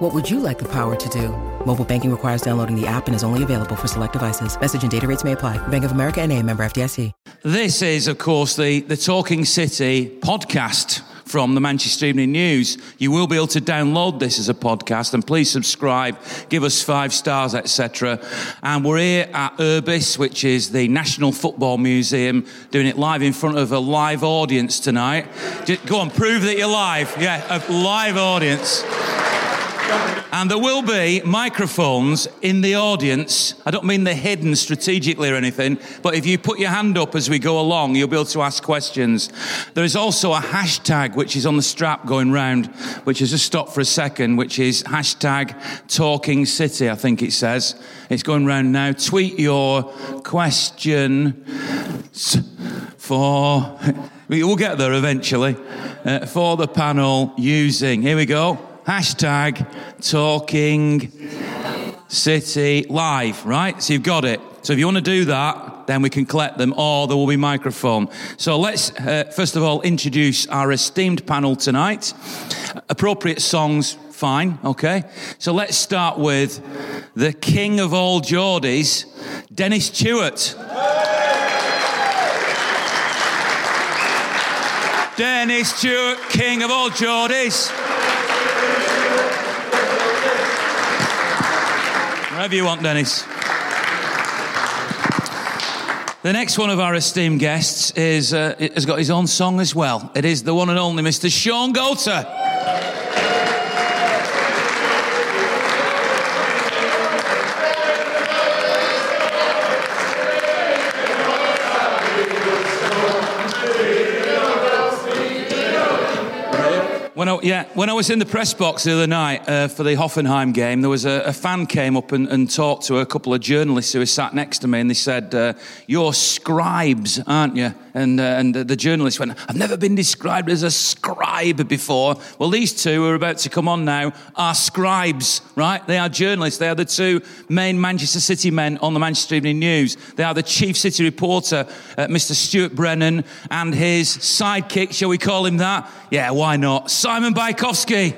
What would you like the power to do? Mobile banking requires downloading the app and is only available for select devices. Message and data rates may apply. Bank of America and a member FDIC. This is, of course, the, the Talking City podcast from the Manchester Evening News. You will be able to download this as a podcast and please subscribe, give us five stars, etc. And we're here at Urbis, which is the National Football Museum, doing it live in front of a live audience tonight. Go on, prove that you're live. Yeah, a live audience. And there will be microphones in the audience. I don't mean they're hidden strategically or anything, but if you put your hand up as we go along, you'll be able to ask questions. There is also a hashtag which is on the strap going round, which has just stopped for a second, which is hashtag Talking City, I think it says. It's going round now. Tweet your question for. We'll get there eventually. Uh, for the panel using. Here we go hashtag talking city live, right? So you've got it. So if you want to do that, then we can collect them or there will be microphone. So let's uh, first of all introduce our esteemed panel tonight. Appropriate songs, fine, okay? So let's start with the king of all Geordies, Dennis Tueart. Dennis Tueart, king of all Geordies. Wherever you want, Dennis. The next one of our esteemed guests is, uh, has got his own song as well. It is the one and only Mr. Shaun Goater. When I, yeah, when I was in the press box the other night uh, for the Hoffenheim game, there was a, a fan came up and, and, talked to a couple of journalists who were sat next to me, and they said, uh, "You're scribes, aren't you?" And uh, and the journalist went, "I've never been described as a scribe before." Well, these two who are about to come on now are scribes, right? They are journalists. They are the two main Manchester City men on the Manchester Evening News. They are the chief city reporter, uh, Mr. Stuart Brennan, and his sidekick, shall we call him that? Yeah, why not? Simon Bajkowski.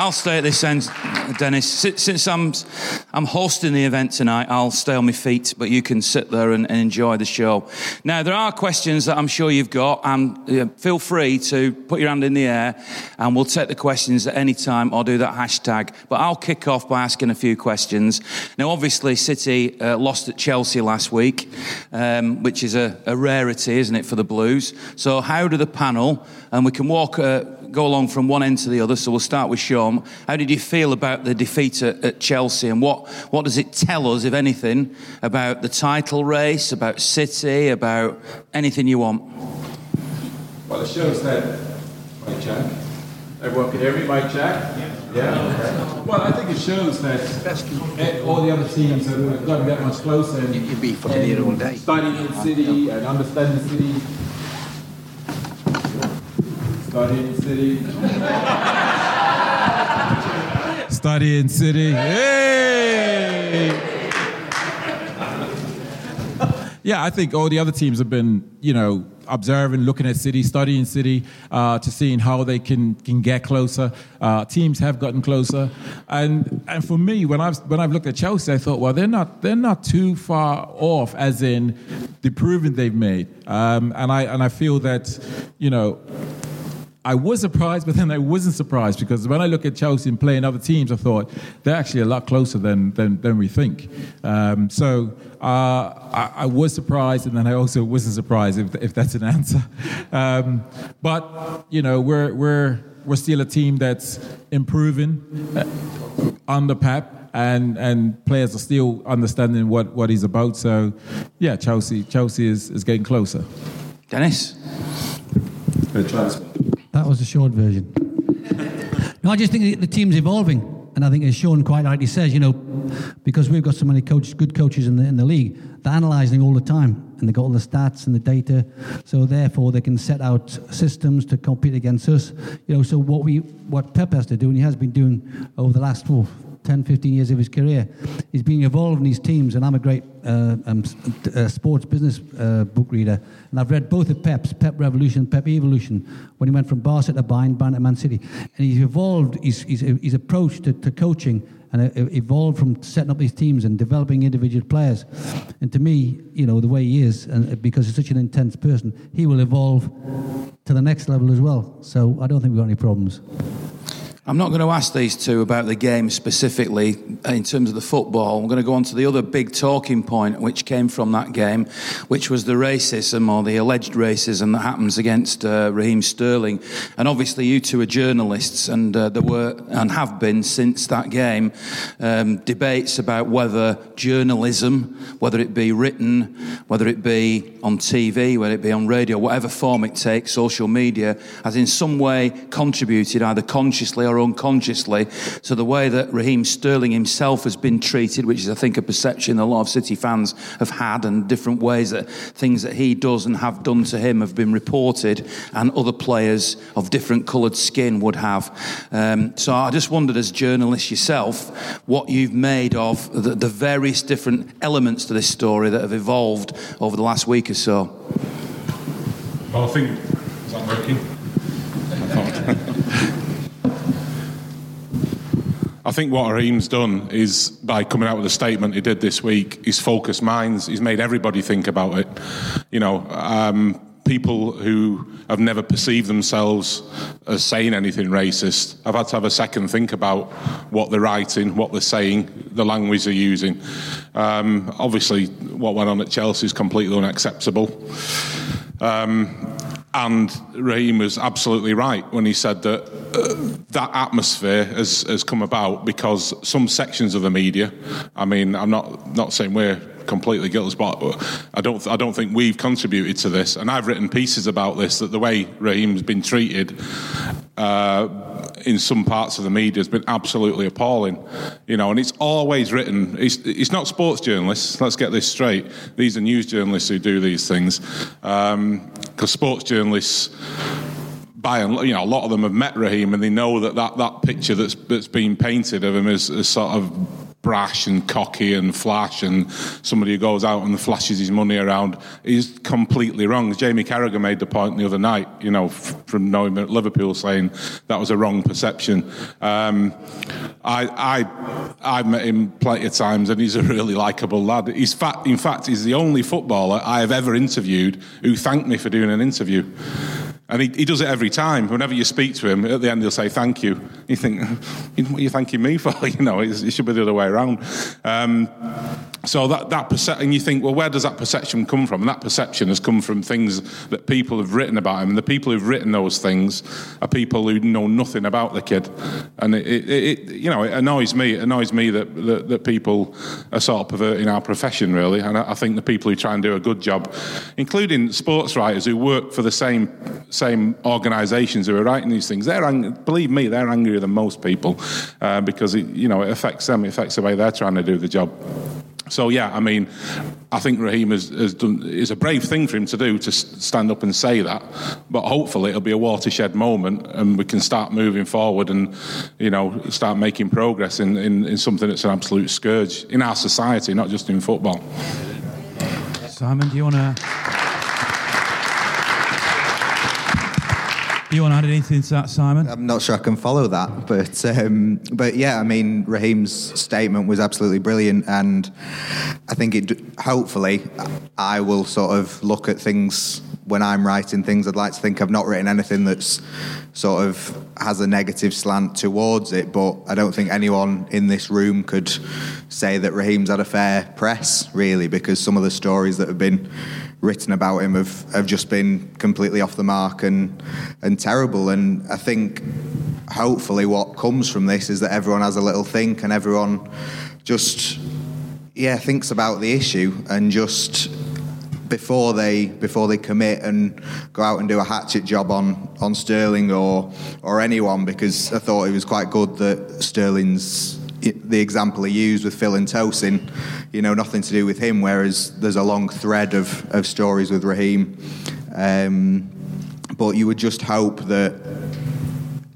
I'll stay at this end, Dennis. Since I'm, I'm hosting the event tonight, I'll stay on my feet, but you can sit there and, and enjoy the show. Now, there are questions that I'm sure you've got, and feel free to put your hand in the air, and we'll take the questions at any time or do that hashtag. But I'll kick off by asking a few questions. Now, obviously, City uh, lost at Chelsea last week, um, which is a, a, rarity, isn't it, for the Blues? So, how do the panel, and we can walk. Uh, go along from one end to the other. So we'll start with Shaun. How did you feel about the defeat at, at, Chelsea, and what, what does it tell us, if anything, about the title race, about City, about anything you want? Well, it shows that. Mike Jack. Everyone can hear me, Mike Jack? Yeah. yeah? Well, I think it shows that eh, all the other teams have gotten that much closer. And, You'd be from here all day. Studying the city and understanding the city Studying City. Studying City. Hey! yeah, I think all the other teams have been, you know, observing, looking at City, studying City, uh, to seeing how they can can get closer. Uh, teams have gotten closer, and and for me, when I've when I've looked at Chelsea, I thought, well, they're not they're not too far off, as in the improvement they've made, um, and I and I feel that, you know I was surprised, but then I wasn't surprised because when I look at Chelsea and playing other teams, I thought they're actually a lot closer than than, than we think. Um, so uh, I, I, was surprised, and then I also wasn't surprised if, if that's an answer. Um, but you know, we're we're we're still a team that's improving uh, under Pep and and players are still understanding what, what he's about. So, yeah, Chelsea Chelsea is, is getting closer. Dennis. That was the short version. no, I just think the team's evolving. And I think as Shaun quite rightly says, you know, because we've got so many coaches, good coaches in the, in the league, they're analysing all the time and they've got all the stats and the data. So therefore they can set out systems to compete against us. You know, so what we what Pep has to do, and he has been doing over the last four, 10, 15 years of his career. He's been involved in these teams, and I'm a great uh, um, uh, sports business uh, book reader. And I've read both of Pep's, Pep Revolution, Pep Evolution, when he went from Barca to Bayern, Bayern to Man City. And he's evolved his, his, his approach to, to coaching and evolved from setting up these teams and developing individual players. And to me, you know, the way he is, and because he's such an intense person, he will evolve to the next level as well. So I don't think we've got any problems. I'm not going to ask these two about the game specifically in terms of the football. I'm going to go on to the other big talking point which came from that game, which was the racism or the alleged racism that happens against uh, Raheem Sterling. And obviously, you two are journalists, and uh, there were and have been since that game um, debates about whether journalism, whether it be written, whether it be on TV, whether it be on radio, whatever form it takes, social media, has in some way contributed either consciously or unconsciously. So the way that Raheem Sterling himself has been treated, which is, I think, a perception a lot of City fans have had, and different ways that things that he does and have done to him have been reported, and other players of different coloured skin would have. Um, so I just wondered, as journalists yourself, what you've made of the, the various different elements to this story that have evolved over the last week or so. Well, I think is that working? I think what Raheem's done is by coming out with a statement he did this week, he's focused minds, he's made everybody think about it. You know, um, people who have never perceived themselves as saying anything racist have had to have a second think about what they're writing, what they're saying, the language they're using. Um, obviously, what went on at Chelsea is completely unacceptable. Um, and Raheem was absolutely right when he said that uh, that atmosphere has, has come about because some sections of the media, I mean, I'm not, not saying we're completely guiltless, but I don't, I don't think we've contributed to this. And I've written pieces about this that the way Raheem's been treated uh, in some parts of the media has been absolutely appalling. You know, and it's always written. It's, it's not sports journalists. Let's get this straight. These are news journalists who do these things, because um, sports journalists by and you know a lot of them have met Raheem and they know that that, that picture that's that's been painted of him is, is sort of brash and cocky and flash and somebody who goes out and flashes his money around is completely wrong. Jamie Carragher made the point the other night, you know, from knowing at Liverpool, saying that was a wrong perception. Um, I, I, I've met him plenty of times and he's a really likeable lad. He's fat, in fact, he's the only footballer I have ever interviewed who thanked me for doing an interview. And he, he does it every time. Whenever you speak to him, at the end he'll say thank you. You think, what are you thanking me for? You know, it should be the other way around. Um, so that, that perception, and you think, well, where does that perception come from? And that perception has come from things that people have written about him. And the people who've written those things are people who know nothing about the kid. And it, it, it you know, it annoys me. It annoys me that, that, that, people are sort of perverting our profession, really. And I, I think the people who try and do a good job, including sports writers who work for the same same organisations who are writing these things, they're ang- believe me, they're angrier than most people uh, because it, you know it affects them, it affects the way they're trying to do the job. So yeah, I mean, I think Raheem has, has done. It's a brave thing for him to do to stand up and say that, but hopefully it'll be a watershed moment, and we can start moving forward and you know start making progress in, in, in something that's an absolute scourge in our society, not just in football. Simon, do you want to? You want to add anything to that, Simon? I'm not sure I can follow that, but um, but yeah, I mean, Raheem's statement was absolutely brilliant, and I think it. Hopefully, I will sort of look at things when I'm writing things. I'd like to think I've not written anything that's sort of has a negative slant towards it, but I don't think anyone in this room could say that Raheem's had a fair press, really, because some of the stories that have been written about him have, have just been completely off the mark and and terrible. And I think hopefully what comes from this is that everyone has a little think and everyone just yeah thinks about the issue and just before they before they commit and go out and do a hatchet job on on Sterling or or anyone because I thought it was quite good that Sterling's the example he used with Phil and Tosin, you know, nothing to do with him. Whereas there's a long thread of, of stories with Raheem. Um, but you would just hope that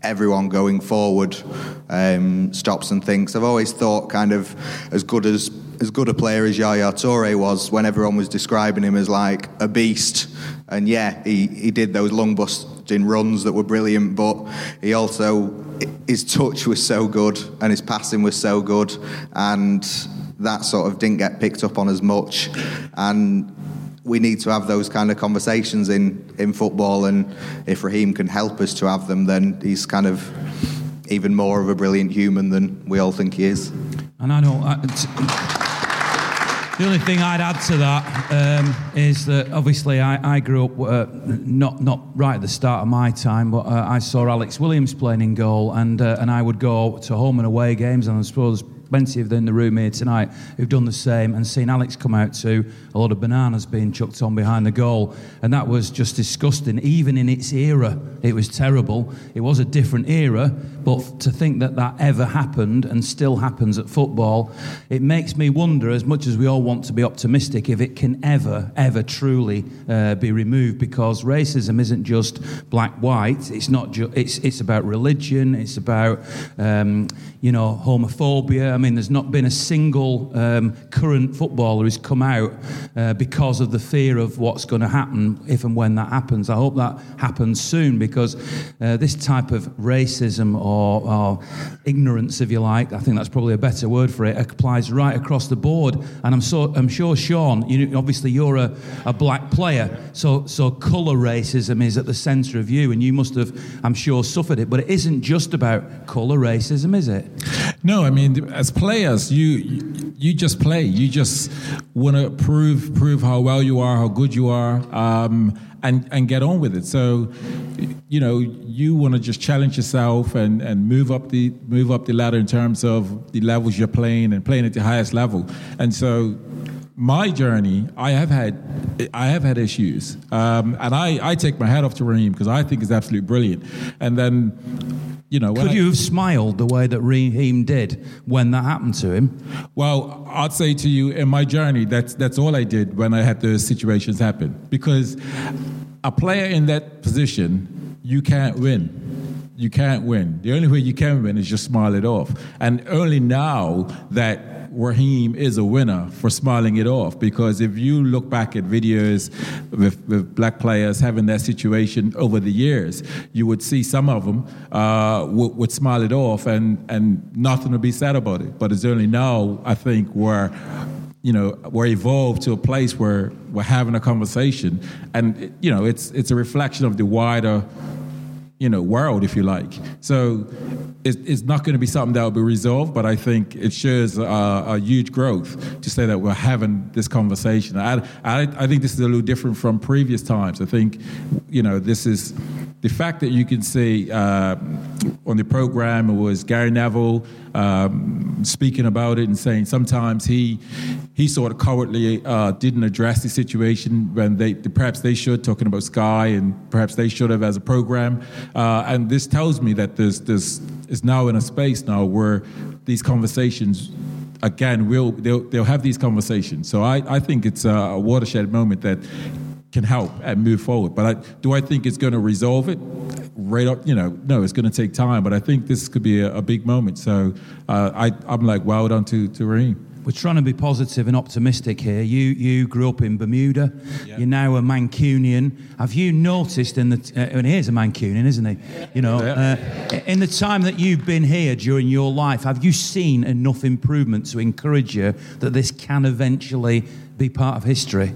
everyone going forward um, stops and thinks. I've always thought, kind of, as good as as good a player as Yaya Toure was, when everyone was describing him as like a beast, and yeah, he, he did those lung busting runs that were brilliant, but he also his touch was so good and his passing was so good, and that sort of didn't get picked up on as much, and we need to have those kind of conversations in, in football. And if Raheem can help us to have them, then he's kind of even more of a brilliant human than we all think he is. And I know. The only thing I'd add to that um, is that obviously I, I grew up uh, not not right at the start of my time, but uh, I saw Alex Williams playing in goal, and uh, and I would go to home and away games, and I suppose plenty of them in the room here tonight who've done the same and seen Alex come out to a lot of bananas being chucked on behind the goal. And that was just disgusting. Even in its era, it was terrible. It was a different era, but to think that that ever happened and still happens at football, it makes me wonder, as much as we all want to be optimistic, if it can ever, ever truly uh, be removed because racism isn't just black white. It's not ju- it's, it's about religion, it's about, um, you know, homophobia. I mean, there's not been a single um, current footballer who's come out uh, because of the fear of what's going to happen if and when that happens. I hope that happens soon because uh, this type of racism or, or, ignorance, if you like, I think that's probably a better word for it, applies right across the board. And I'm, so, I'm sure, Shaun, you, obviously you're a, a black player, so, so colour racism is at the centre of you, and you must have, I'm sure, suffered it. But it isn't just about colour racism, is it? No, I mean, as players, you you just play. You just want to prove prove how well you are, how good you are, um, and and get on with it. So, you know, you want to just challenge yourself and and move up the move up the ladder in terms of the levels you're playing and playing at the highest level. And so, my journey, I have had, I have had issues, um, and I, I take my hat off to Raheem because I think he's absolutely brilliant. And then you know, could I, you have smiled the way that Raheem did when that happened to him? Well, I'd say to you, in my journey, that's that's all I did when I had those situations happen. Because a player in that position, you can't win. You can't win. The only way you can win is just smile it off. And only now that Raheem is a winner for smiling it off because if you look back at videos with, with black players having that situation over the years, you would see some of them uh, would, would smile it off and, and nothing would be said about it. But it's only now, I think, where you know we're evolved to a place where we're having a conversation and you know it's it's a reflection of the wider you know world if you like so it's, not going to be something that will be resolved, but I think it shows a, a huge growth to say that we're having this conversation. I, I, I think this is a little different from previous times. I think, you know, this is the fact that you can see uh, on the program it was Gary Neville um, speaking about it and saying sometimes he he sort of cowardly uh, didn't address the situation when they perhaps they should talking about Sky and perhaps they should have as a program uh, and this tells me that there's there's is now in a space now where these conversations again will they'll, they'll have these conversations. So I, I think it's a watershed moment that can help and move forward. But I, do I think it's going to resolve it? Right up you know no it's going to take time but I think this could be a, a big moment. So uh, I, I'm like well done to, to Raheem we're trying to be positive and optimistic here. You you grew up in Bermuda. Yeah. You're now a Mancunian. Have you noticed in the uh, and here's a Mancunian, isn't he? You know, uh, in the time that you've been here during your life, have you seen enough improvement to encourage you that this can eventually be part of history?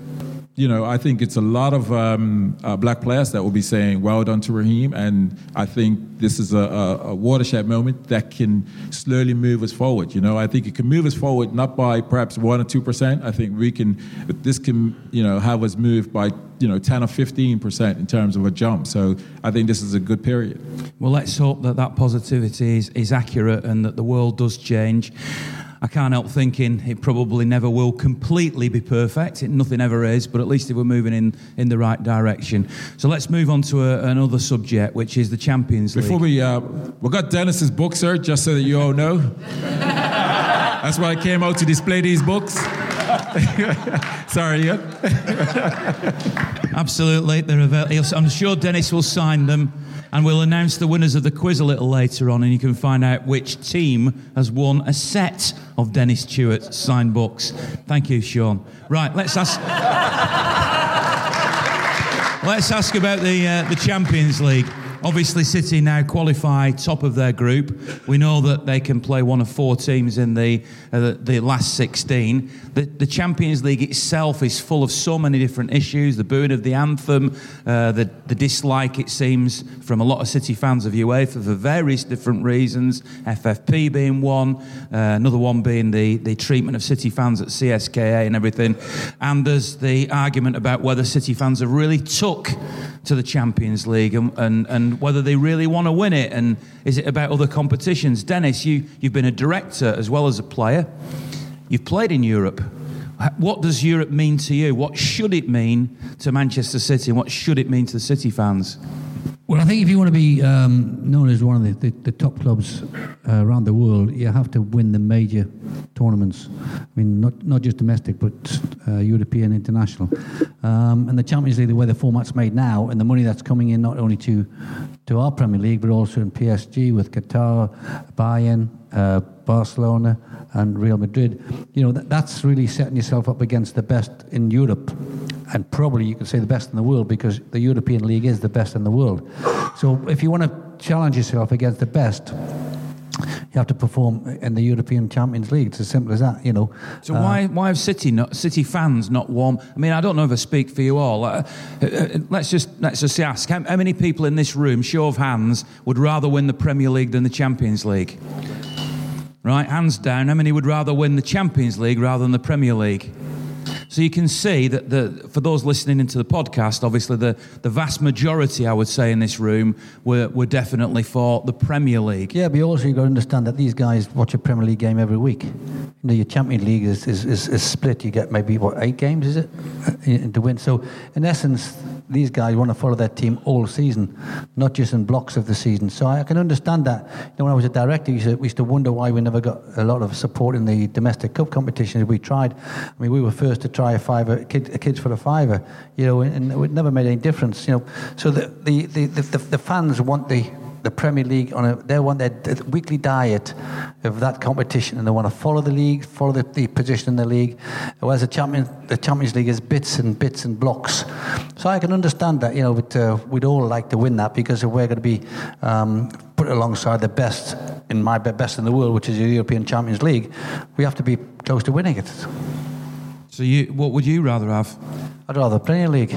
You know, I think it's a lot of um, uh, black players that will be saying, well done to Raheem. And I think this is a, a, a, watershed moment that can slowly move us forward. You know, I think it can move us forward not by perhaps 1 or 2%. I think we can, this can, you know, have us move by, you know, 10 or 15% in terms of a jump. So I think this is a good period. Well, let's hope that that positivity is, is accurate and that the world does change. I can't help thinking it probably never will completely be perfect. It, nothing ever is, but at least if we're moving in, in the right direction. So let's move on to a, another subject, which is the Champions League. Before we, uh, we got Dennis's book, sir, just so that you all know. That's why I came out to display these books. Sorry, Ian. Absolutely, they're available. I'm sure Dennis will sign them, and we'll announce the winners of the quiz a little later on, and you can find out which team has won a set of Dennis Tueart signed books. Thank you, Shaun. Right, let's ask. let's ask about the uh, the Champions League. Obviously, City now qualify top of their group. We know that they can play one of four teams in the uh, the, the, last 16. The, the, Champions League itself is full of so many different issues the booing of the anthem, uh, the, the dislike, it seems, from a lot of City fans of UEFA for various different reasons. FFP being one, uh, another one being the, the treatment of City fans at CSKA and everything. And there's the argument about whether City fans have really took to the Champions League and, and, and whether they really want to win it. And is it about other competitions? Dennis, you, you've been a director as well as a player. You've played in Europe. What does Europe mean to you? What should it mean to Manchester City? And what should it mean to the City fans? Well, I think if you want to be um, known as one of the, the, the top clubs uh, around the world, you have to win the major tournaments. I mean, not not just domestic, but uh, European, international. Um, and the Champions League, the way the format's made now, and the money that's coming in not only to to our Premier League, but also in PSG with Qatar, Bayern, uh, Barcelona, and Real Madrid. You know, that, that's really setting yourself up against the best in Europe and probably you could say the best in the world because the European League is the best in the world. So if you want to challenge yourself against the best, you have to perform in the European Champions League. It's as simple as that, you know. So uh, why why have City not City fans not won? I mean, I don't know if I speak for you all. Uh, uh, let's just let's just ask how, how many people in this room, show of hands, would rather win the Premier League than the Champions League? Right, hands down. How many would rather win the Champions League rather than the Premier League? So you can see that the, for those listening into the podcast, obviously the, the vast majority, I would say, in this room were, were definitely for the Premier League. Yeah, but also you've got to understand that these guys watch a Premier League game every week. You know, your Champions League is, is, is, is split. You get maybe, what, eight games, is it, uh, to win? So in essence, these guys want to follow their team all season, not just in blocks of the season. So I can understand that. You know, when I was a director, we used to wonder why we never got a lot of support in the domestic cup competitions. We tried. I mean, we were first to try a fiver, kid, kids for a fiver, you know, and it never made any difference, you know. So the the, the, the, the fans want the the Premier League on a they want their weekly diet of that competition and they want to follow the league, follow the, the position in the league. Whereas the Champions the Champions League is bits and bits and blocks. So I can understand that, you know, but, uh, we'd all like to win that because we're going to be um, put alongside the best in my best in the world, which is the European Champions League. We have to be close to winning it. So you, what would you rather have? I'd rather Premier League.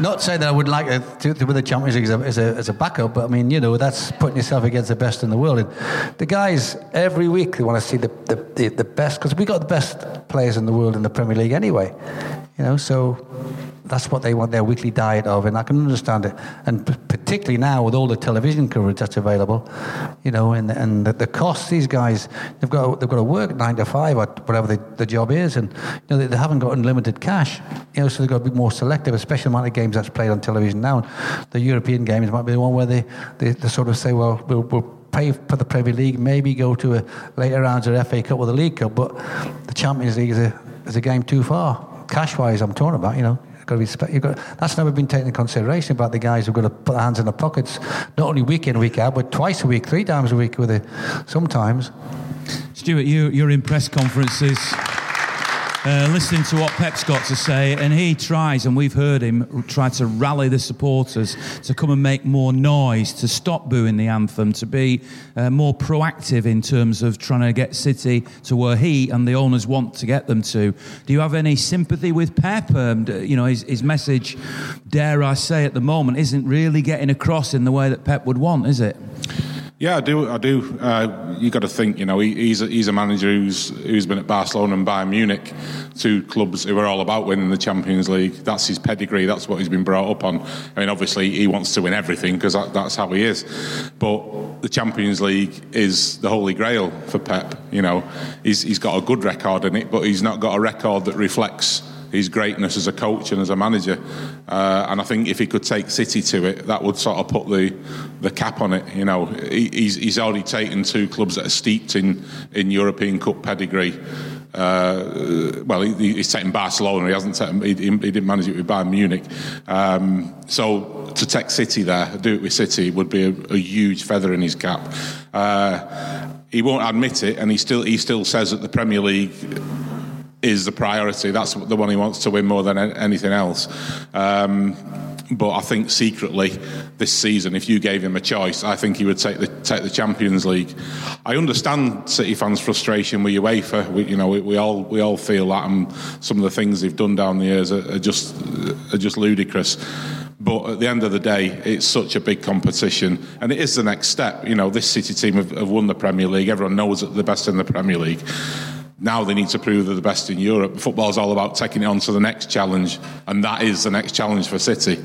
Not saying that I would like to, to win the Champions League as a, as, a, as a backup, but I mean, you know, that's putting yourself against the best in the world. And the guys, every week, they want to see the, the, the, the best, because we got the best players in the world in the Premier League anyway. You know, so that's what they want their weekly diet of, and I can understand it. And particularly now with all the television coverage that's available, you know, and and the, the costs these guys they've got they've got to work nine to five or whatever the, the job is, and you know they, they, haven't got unlimited cash, you know, so they've got to be more selective, especially the amount of games that's played on television now. The European games might be the one where they they, they sort of say, well, we'll, we'll pay for the Premier League, maybe go to a later rounds of FA Cup or the League Cup, but the Champions League is a is a game too far cash wise. I'm talking about, you know got to spe- got, that's never been taken into consideration about the guys who've got to put their hands in their pockets, not only week in, week out, but twice a week, three times a week with it sometimes. Stuart, you, you're in press conferences uh, listening to what Pep's got to say, and he tries, and we've heard him try to rally the supporters to come and make more noise, to stop booing the anthem, to be uh, more proactive in terms of trying to get City to where he and the owners want to get them to. Do you have any sympathy with Pep? Um, you know, his, his message, dare I say, at the moment, isn't really getting across in the way that Pep would want, is it? Yeah, I do. I do. Uh, you got to think. You know, he, he's a, he's a manager who's who's been at Barcelona and Bayern Munich, two clubs who are all about winning the Champions League. That's his pedigree. That's what he's been brought up on. I mean, obviously, he wants to win everything because that, that's how he is. But the Champions League is the holy grail for Pep. You know, he's he's got a good record in it, but he's not got a record that reflects his greatness as a coach and as a manager. Uh, and I think if he could take City to it, that would sort of put the the cap on it. You know, he, he's he's already taken two clubs that are steeped in in European Cup pedigree. Uh, well, he, he's taken Barcelona. He hasn't taken, he, he, didn't manage it with Bayern Munich. Um, so to take City there, do it with City, would be a, a huge feather in his cap. Uh, he won't admit it, and he still he still says that the Premier League is the priority. That's the one he wants to win more than anything else. Um, but I think secretly this season, if you gave him a choice, I think he would take the take the Champions League. I understand City fans' frustration with UEFA. We, you know, we, we, all we all feel that, and some of the things they've done down the years are, are just are just ludicrous. But at the end of the day, it's such a big competition, and it is the next step. You know, this City team have, have won the Premier League. Everyone knows that they're the best in the Premier League now they need to prove they're the best in Europe. Football is all about taking it on to the next challenge, and that is the next challenge for City.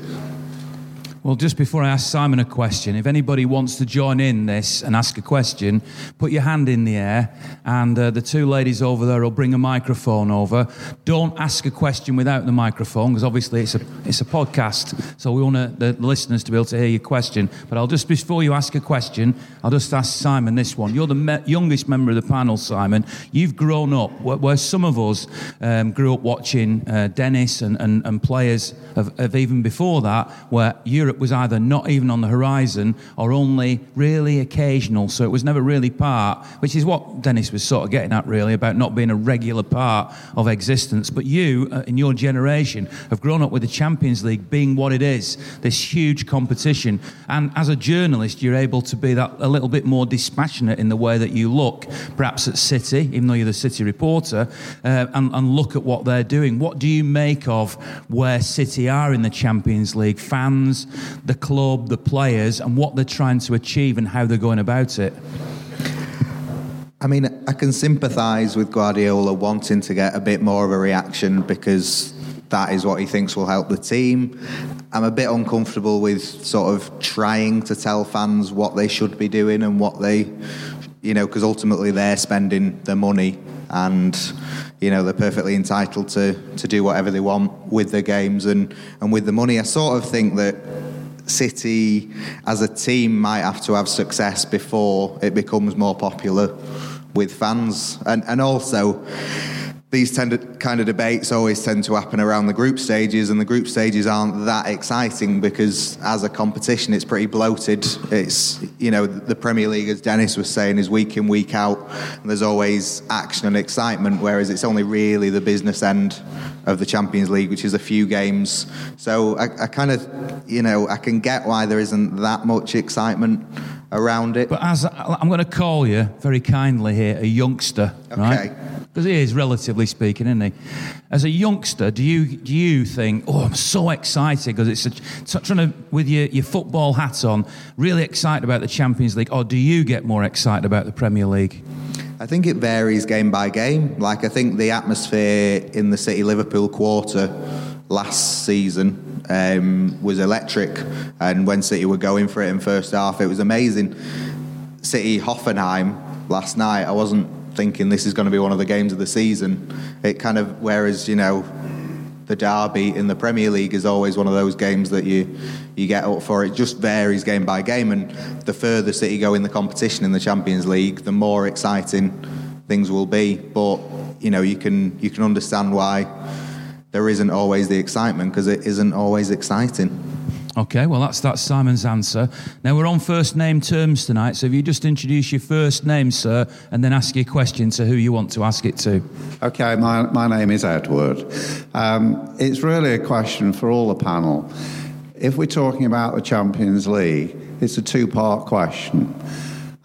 Well, just before I ask Simon a question, if anybody wants to join in this and ask a question, put your hand in the air, and uh, the two ladies over there will bring a microphone over. Don't ask a question without the microphone, because obviously it's a it's a podcast, so we want the listeners to be able to hear your question. But I'll just before you ask a question, I'll just ask Simon this one. You're the me- youngest member of the panel, Simon. You've grown up where, where some of us um, grew up watching uh, Dennis and, and, and players of, of even before that, where you're Europe was either not even on the horizon or only really occasional. So it was never really part, which is what Dennis was sort of getting at, really, about not being a regular part of existence. But you, uh, in your generation, have grown up with the Champions League being what it is this huge competition. And as a journalist, you're able to be that a little bit more dispassionate in the way that you look, perhaps at City, even though you're the City reporter, uh, and, and look at what they're doing. What do you make of where City are in the Champions League? Fans, the club, the players, and what they're trying to achieve and how they're going about it? I mean, I can sympathise with Guardiola wanting to get a bit more of a reaction because that is what he thinks will help the team. I'm a bit uncomfortable with sort of trying to tell fans what they should be doing and what they, you know, because ultimately they're spending their money and you know they're perfectly entitled to to do whatever they want with their games and and with the money. I sort of think that City as a team might have to have success before it becomes more popular with fans. And, and also, these tend to, kind of debates always tend to happen around the group stages, and the group stages aren't that exciting because, as a competition, it's pretty bloated. It's you know the Premier League, as Dennis was saying, is week in week out, and there's always action and excitement. Whereas it's only really the business end of the Champions League, which is a few games. So I, I kind of you know I can get why there isn't that much excitement around it. But as I'm going to call you very kindly here, a youngster, okay. right? Because he is, relatively speaking, isn't he? As a youngster, do you do you think, oh, I'm so excited because it's a, trying to with your, your football hat on, really excited about the Champions League, or do you get more excited about the Premier League? I think it varies game by game. Like I think the atmosphere in the City Liverpool quarter last season um, was electric, and when City were going for it in first half, it was amazing. City Hoffenheim last night, I wasn't thinking this is going to be one of the games of the season. It kind of, whereas, you know, the derby in the Premier League is always one of those games that you you get up for. It just varies game by game, and the further City go in the competition in the Champions League, the more exciting things will be. But you know, you can you can understand why there isn't always the excitement because it isn't always exciting. Okay, well, that's, that's Simon's answer. Now, we're on first name terms tonight, so if you just introduce your first name, sir, and then ask your question to who you want to ask it to. Okay, my, my name is Edward. Um, it's really a question for all the panel. If we're talking about the Champions League, it's a two part question.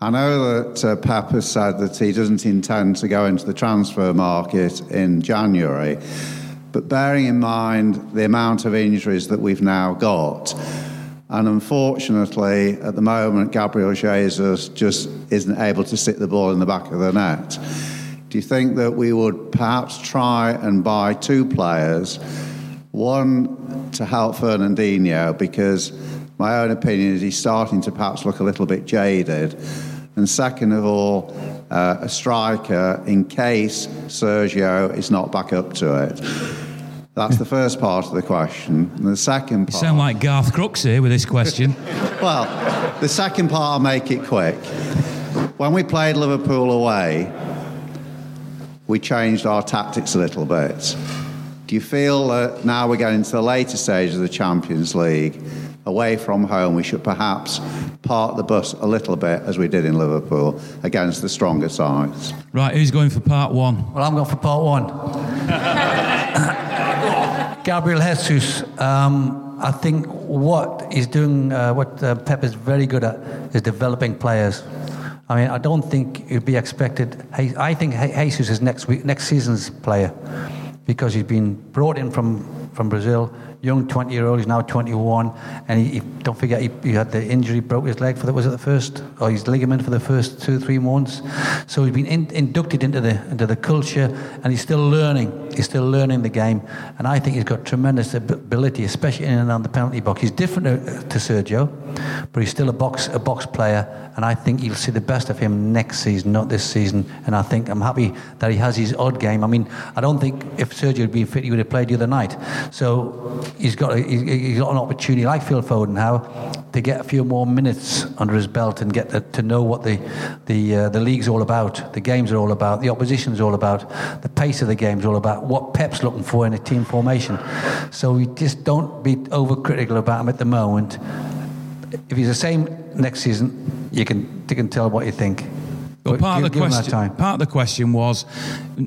I know that uh, Pep has said that he doesn't intend to go into the transfer market in January. But bearing in mind the amount of injuries that we've now got, And unfortunately, at the moment, Gabriel Jesus just isn't able to sit the ball in the back of the net. Do you think that we would perhaps try and buy two players? One to help Fernandinho, because my own opinion is he's starting to perhaps look a little bit jaded. And second of all, uh, a striker in case Sergio is not back up to it. That's the first part of the question. And the second part. You sound like Garth Crooks here with this question. well, the second part, I'll make it quick. When we played Liverpool away, we changed our tactics a little bit. Do you feel that now we're getting to the later stage of the Champions League, away from home, we should perhaps park the bus a little bit as we did in Liverpool against the stronger sides? Right, who's going for part one? Well, I'm going for part one. Gabriel Jesus, um, I think what he's doing, uh, what uh, Pep is very good at, is developing players. I mean, I don't think it'd be expected. I think Jesus is next week, next season's player because he's been brought in from, from Brazil young 20 year old. He's now 21, and he, he, don't forget he, he, had the injury, broke his leg for the was it the first or his ligament for the first two three months. So he's been in, inducted into the into the culture, and he's still learning. He's still learning the game, and I think he's got tremendous ability, especially in and around the penalty box. He's different to, to Sergio, but he's still a box a box player, and I think you'll see the best of him next season, not this season. And I think I'm happy that he has his odd game. I mean, I don't think if Sergio had been fit, he would have played the other night. So he's got a, he's got an opportunity, like Phil Foden now, to get a few more minutes under his belt and get to, know what the the uh, the league's all about, the games are all about, the opposition's all about, the pace of the game's all about, what Pep's looking for in a team formation. So we just don't be overcritical about him at the moment. If he's the same next season, you can you can tell what you think. Well, part of the question, part of the question was,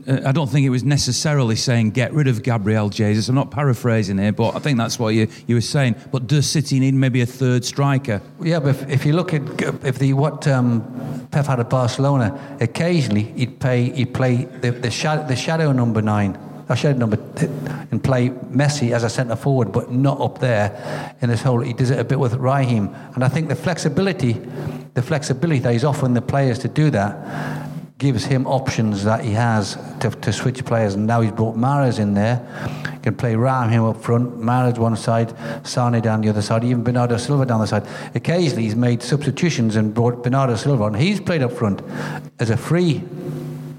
uh, I don't think it was necessarily saying get rid of Gabriel Jesus. I'm not paraphrasing here, but I think that's what you, you were saying. But does City need maybe a third striker? Yeah, but if, if you look at if the what um, Pep had at Barcelona, occasionally he'd play he'd play the the shadow, the shadow number nine. I shadow number and play Messi as a centre forward, but not up there in this whole. He does it a bit with Raheem, and I think the flexibility the flexibility that he's offering the players to do that gives him options that he has to, to switch players. And now he's brought Mahrez in there. He can play Raheem up front, Mahrez one side, Sane down the other side, even Bernardo Silva down the side. Occasionally he's made substitutions and brought Bernardo Silva on. He's played up front as a free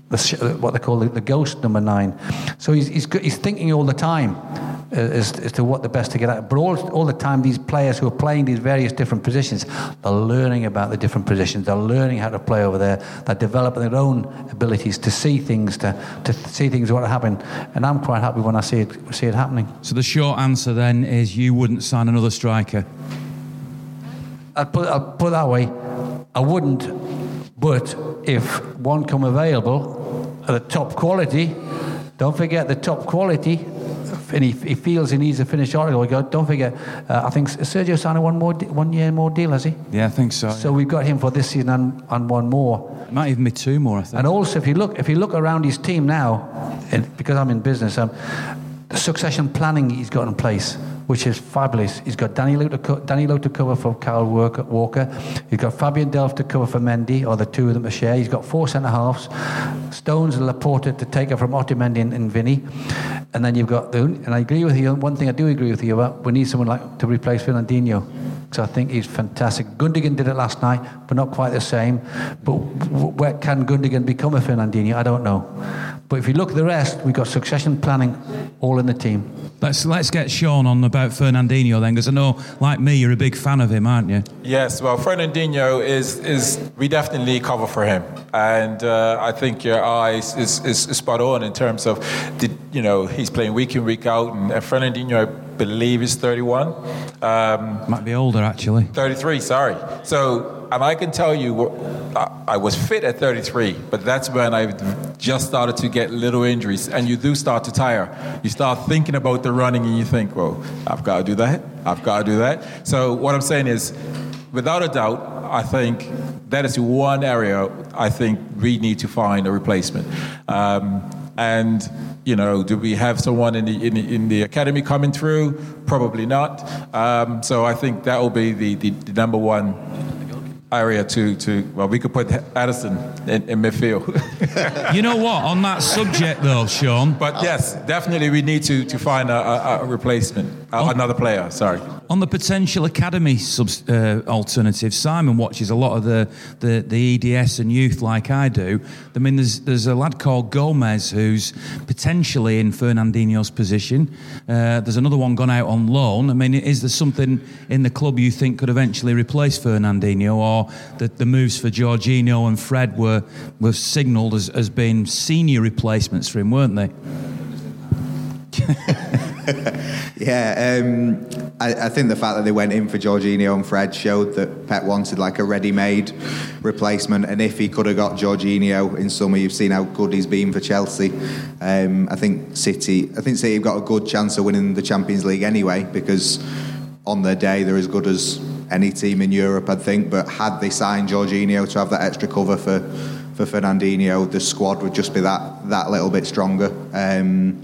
the, what they call the, the, ghost number nine. So he's, he's, he's thinking all the time uh, as, as to what the best to get at. But all, all the time, these players who are playing these various different positions, they're learning about the different positions. They're learning how to play over there. They're developing their own abilities to see things, to, to see things what happen. And I'm quite happy when I see it, see it happening. So the short answer then is you wouldn't sign another striker? I'll put, I'd put it that way. I wouldn't, but if one come available at the top quality, don't forget the top quality. And he, he feels he needs a finished article. We go, don't forget. Uh, I think Sergio signed a one more one year more deal, has he? Yeah, I think so. So we've got him for this season and, and one more. It might even be two more, I think. And also, if you look if you look around his team now, and because I'm in business, um, the succession planning he's got in place which is fabulous. He's got Danilo to, Danny to cover for Kyle Walker. He's got Fabian Delph to cover for Mendy, or the two of them to share. He's got four centre halves, Stones and Laporte to take her from Otamendi and, and Vinny. And then you've got the, and I agree with you. One thing I do agree with you about, we need someone like to replace Fernandinho because I think he's fantastic. Gundogan did it last night, but not quite the same. But where can Gundogan become a Fernandinho? I don't know. But if you look at the rest, we've got succession planning all in the team. Let's let's get Shaun on about Fernandinho then, because I know, like me, you're a big fan of him, aren't you? Yes. Well, Fernandinho is is we definitely cover for him, and uh, I think your eyes is, is, is, spot on in terms of, the, you know, he's playing week in week out, and, and Fernandinho, I believe, is 31. Um, Might be older actually. 33. Sorry. So and I can tell you, I was fit at 33, but that's when I just started to get little injuries, and you do start to tire. You start thinking about the running, and you think, well, I've got to do that, I've got to do that. So, what I'm saying is, without a doubt, I think that is one area I think we need to find a replacement. Um, And you know, do we have someone in the in the, in the academy coming through? Probably not. Um, so I think that will be the, the, the number one area to, to well, we could put Addison in, in midfield. You know what? On that subject, though, Shaun, but yes, definitely we need to, to find a, a, a replacement, a, another player. Sorry. On the potential academy subs, uh, alternative, Simon watches a lot of the, the, the EDS and youth like I do. I mean, there's there's a lad called Gomez who's potentially in Fernandinho's position. Uh, there's another one gone out on loan. I mean, is there something in the club you think could eventually replace Fernandinho, or that the moves for Jorginho and Fred were were signalled as, as being senior replacements for him, weren't they? Yeah, um, I, I think the fact that they went in for Jorginho and Fred showed that Pep wanted like a ready-made replacement, and if he could have got Jorginho in summer, you've seen how good he's been for Chelsea. Um, I think City, I think City have got a good chance of winning the Champions League anyway because on their day they're as good as any team in Europe, I think. But had they signed Jorginho to have that extra cover for for Fernandinho, the squad would just be that that little bit stronger. Um,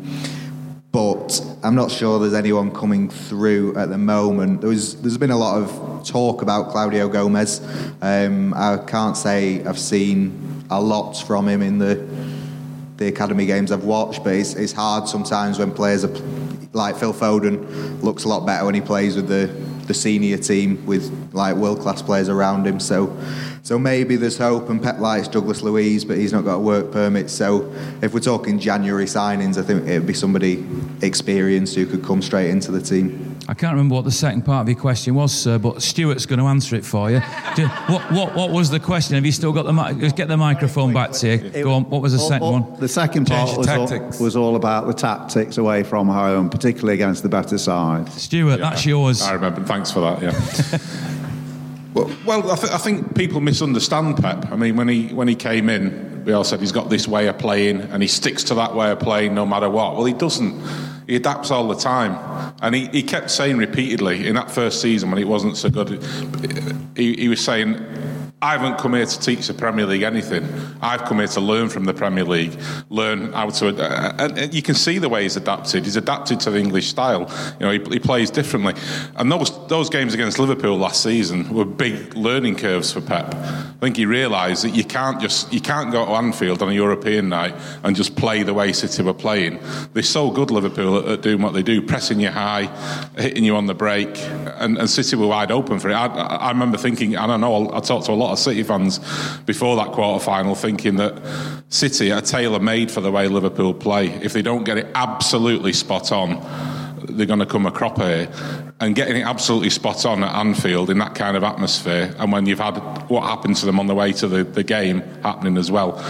but I'm not sure there's anyone coming through at the moment. There was, there's been a lot of talk about Claudio Gomes. Um, I can't say I've seen a lot from him in the the academy games I've watched, but it's, it's hard sometimes when players are like Phil Foden looks a lot better when he plays with the the senior team with like world class players around him. So. So maybe there's hope, and Pep likes Douglas Luiz, but he's not got a work permit. So if we're talking January signings, I think it'd be somebody experienced who could come straight into the team. I can't remember what the second part of your question was, sir, but Stuart's going to answer it for you. Do- what, what, what was the question? Have you still got the mic? Just get the microphone back to you. Go on. What was the All- second all- one? The second Change part the was tactics. all, was all about the tactics away from home, particularly against the better side. Stuart, that's yours. I remember. Thanks for that. Yeah. well, well, I, th- I think people misunderstand Pep. I mean, when he when he came in, we all said he's got this way of playing, and he sticks to that way of playing no matter what. Well, he doesn't. He adapts all the time, and he, he kept saying repeatedly in that first season when it wasn't so good. He, he was saying. I haven't come here to teach the Premier League anything. I've come here to learn from the Premier League, learn how to. Uh, and, and you can see the way he's adapted. He's adapted to the English style. You know, he, he plays differently. And those those games against Liverpool last season were big learning curves for Pep. I think he realised that you can't just you can't go to Anfield on a European night and just play the way City were playing. They're so good, Liverpool, at, at doing what they do, pressing you high, hitting you on the break, and, and City were wide open for it. I, I remember thinking, and I know I talked to a lot of City fans before that quarter final, thinking that City are tailor made for the way Liverpool play. If they don't get it absolutely spot on, they're going to come a cropper here. And getting it absolutely spot on at Anfield in that kind of atmosphere, and when you've had what happened to them on the way to the, the game happening as well.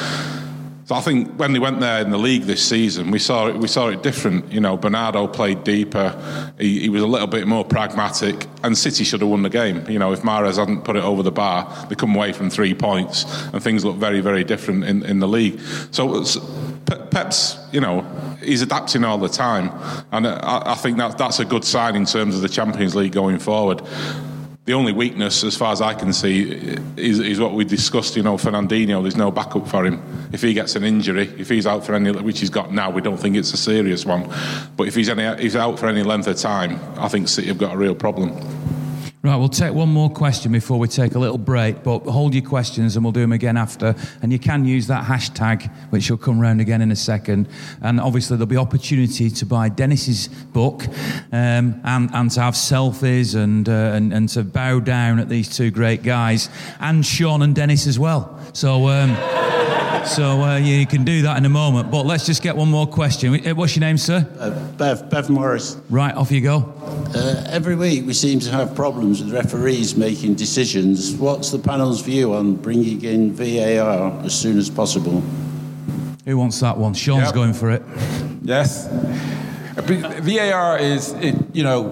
So I think when they went there in the league this season, we saw it. We saw it different. You know, Bernardo played deeper. He, he was a little bit more pragmatic, and City should have won the game. You know, if Mahrez hadn't put it over the bar, they come away from three points, and things look very, very different in, in the league. So Pep's, you know, he's adapting all the time, and I, I think that that's a good sign in terms of the Champions League going forward. The only weakness, as far as I can see, is, is what we discussed. You know, Fernandinho. There's no backup for him. If he gets an injury, if he's out for any, which he's got now, we don't think it's a serious one. But if he's any, if he's out for any length of time, I think City have got a real problem. Right, we'll take one more question before we take a little break, but hold your questions and we'll do them again after. And you can use that hashtag, which will come round again in a second. And obviously, there'll be opportunity to buy Dennis's book um, and, and to have selfies and, uh, and, and to bow down at these two great guys, and Shaun and Dennis as well. So, um, so uh, yeah, you can do that in a moment. But let's just get one more question. Uh, What's your name, sir? Uh, Bev, Bev Morris. Right, off you go. Uh, every week we seem to have problems with referees making decisions. What's the panel's view on bringing in VAR as soon as possible? Who wants that one? Shaun's Yep. going for it. Yes. VAR is, it, you know,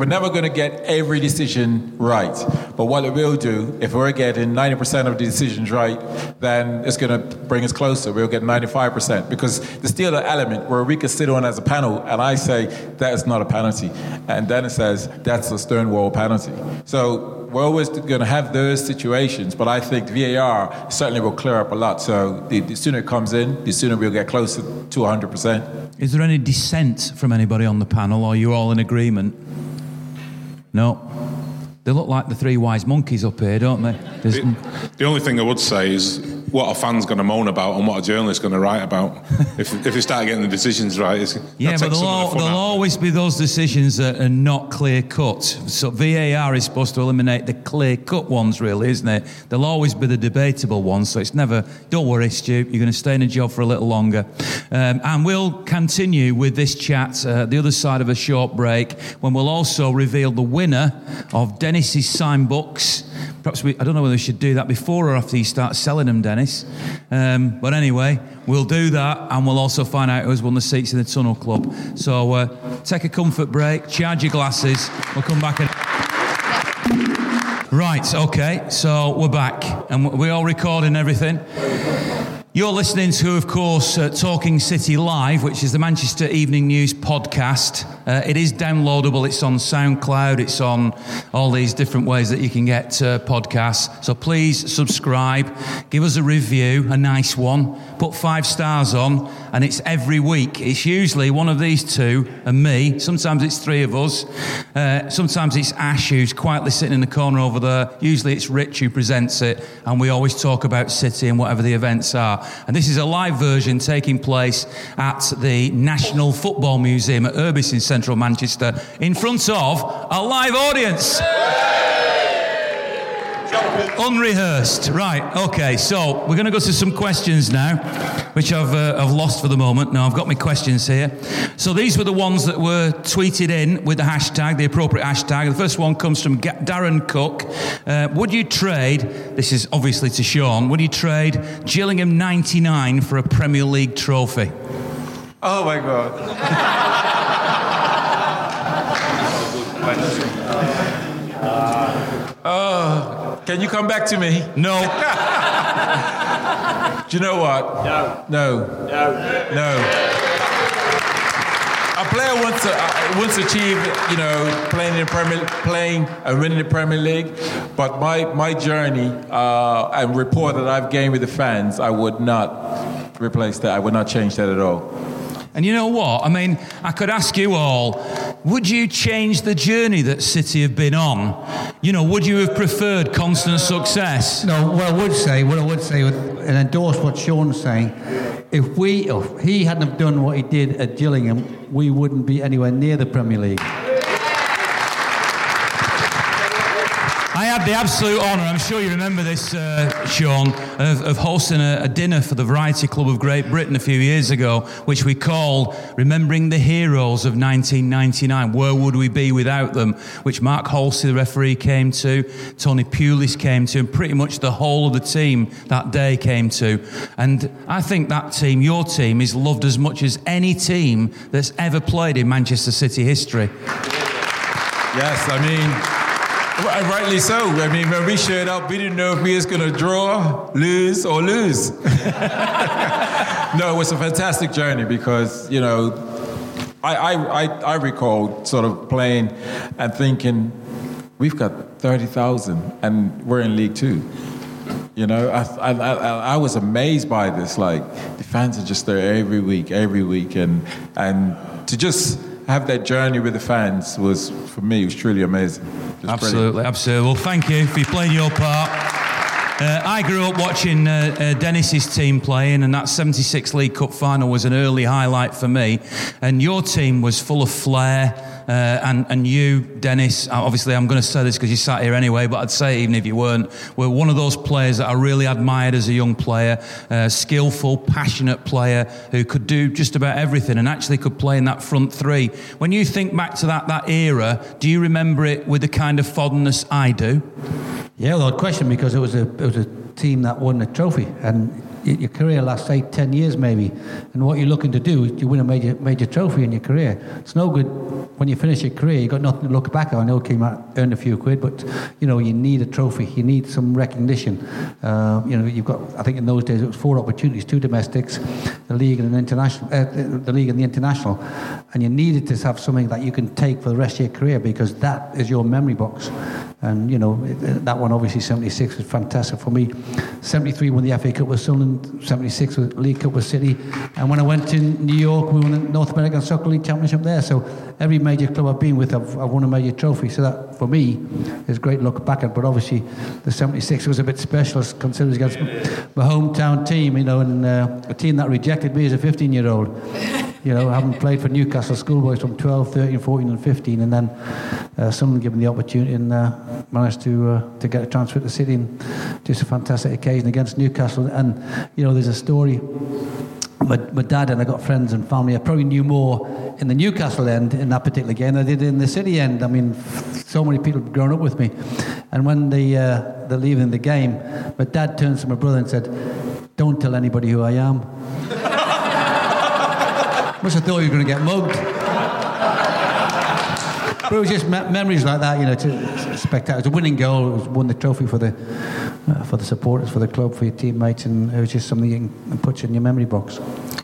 we're never going to get every decision right. But what it will do, if we're getting 90% of the decisions right, then it's going to bring us closer. We'll get 95%. Because there's still an element where we can sit on as a panel and I say, that is not a penalty. And Dennis says, that's a Stonewall penalty. So we're always going to have those situations, but I think VAR certainly will clear up a lot. So the, the sooner it comes in, the sooner we'll get closer to 100%. Is there any dissent from anybody on the panel, are you all in agreement? No. They look like the three wise monkeys up here, don't they? The only thing I would say is what a fan's going to moan about and what a journalist's going to write about. if, if they start getting the decisions right, it's, Yeah, but there'll, some of al- the there'll always be those decisions that are not clear cut. So VAR is supposed to eliminate the clear cut ones, really, isn't it? There'll always be the debatable ones. So it's never. Don't worry, Stu. You're going to stay in a job for a little longer, um, and we'll continue with this chat uh, the other side of a short break when we'll also reveal the winner of Dennis's signed books. Perhaps we, I don't know whether we should do that before or after you start selling them, Dennis. Um, but anyway, we'll do that and we'll also find out who's won the seats in the Tunnel Club. So uh, take a comfort break, charge your glasses. We'll come back and. Right, okay, so we're back and we're all recording everything. You're listening to, of course, uh, Talking City Live, which is the Manchester Evening News podcast. Uh, it is downloadable. It's on SoundCloud. It's on all these different ways that you can get uh, podcasts. So please subscribe, give us a review, a nice one, put five stars on, and it's every week. It's usually one of these two and me. Sometimes it's three of us. Uh, sometimes it's Ash who's quietly sitting in the corner over there. Usually it's Rich who presents it, and we always talk about City and whatever the events are. And this is a live version taking place at the National Football Museum at Urbis in central Manchester in front of a live audience. Unrehearsed. Right, okay, so we're going to go to some questions now, which I've, uh, I've lost for the moment. Now I've got my questions here. So these were the ones that were tweeted in with the hashtag, the appropriate hashtag. The first one comes from Ga- Darren Cook. Uh, would you trade, this is obviously to Shaun, would you trade Gillingham 99 for a Premier League trophy? Oh my God. can you come back to me? No. Do you know what? No. No. No. No. A player wants to uh, wants to achieve, you know, playing in the Premier, playing and winning the Premier League. But my my journey uh, and rapport that I've gained with the fans, I would not replace that. I would not change that at all. And you know what? I mean, I could ask you all, would you change the journey that City have been on? You know, would you have preferred constant success? No, what I would say, what I would say, and endorse what Shaun's saying, if we, if he hadn't have done what he did at Gillingham, we wouldn't be anywhere near the Premier League. Had the absolute honour, I'm sure you remember this, uh, Shaun, of, of hosting a, a dinner for the Variety Club of Great Britain a few years ago, which we called Remembering the Heroes of 1999. Where would we be without them? Which Mark Halsey, the referee, came to, Tony Pulis came to, and pretty much the whole of the team that day came to. And I think that team, your team, is loved as much as any team that's ever played in Manchester City history. Yes, I mean, rightly so. I mean, when we showed up, we didn't know if we was going to draw, lose, or lose. no, it was a fantastic journey because, you know, I, I, I, I recall sort of playing and thinking, we've got 30,000 and we're in League Two. You know, I, I, I, I was amazed by this. Like, the fans are just there every week, every week. And, and to just have that journey with the fans was, for me, was truly amazing. Was brilliant. Absolutely, absolutely. Well, thank you for playing your part. Uh, I grew up watching uh, uh, Dennis's team playing, and that 76 League Cup final was an early highlight for me. And your team was full of flair. Uh, and, and you, Dennis, uh, obviously I'm going to say this because you sat here anyway, but I'd say even if you weren't, were one of those players that I really admired as a young player. Uh, skillful, passionate player who could do just about everything and actually could play in that front three. When you think back to that, that era, do you remember it with the kind of fondness I do? Yeah, without question, because it was a it was a team that won a trophy, and your career lasts eight, ten years maybe, and what you're looking to do is you win a major major trophy in your career. It's no good when you finish your career, you've got nothing to look back on. I know came out, earned a few quid, but you know you need a trophy. You need some recognition. Uh, you know, you've got. I think in those days it was four opportunities: two domestics, the league and an international, uh, the league and the international, and you needed to have something that you can take for the rest of your career because that is your memory box. And you know it, that one obviously 76 was fantastic for me. 73 won the FA Cup with Sunderland. 76 was League Cup with City. And when I went to New York, we won the North American Soccer League Championship there. So every major club I've been with, I've, I've won a major trophy. So that for me is great look back at. But obviously the 76 was a bit special considering it against my hometown team. You know, and uh, a team that rejected me as a 15 year old you know, having played for Newcastle schoolboys from 12, 13, 14, and 15, and then uh, someone given the opportunity and uh, managed to uh, to get a transfer to City, and just a fantastic occasion against Newcastle. And you know, there's a story. My, my dad and I got friends and family. I probably knew more in the Newcastle end in that particular game than I did in the City end. I mean, so many people had grown up with me, and when they uh, they're leaving the game, my dad turns to my brother and said, "Don't tell anybody who I am." Must have thought you were going to get mugged. but it was just me- memories like that, you know, to spectacular. It was a winning goal. It was won the trophy for the uh, for the supporters, for the club, for your teammates, and it was just something you can put in your memory box.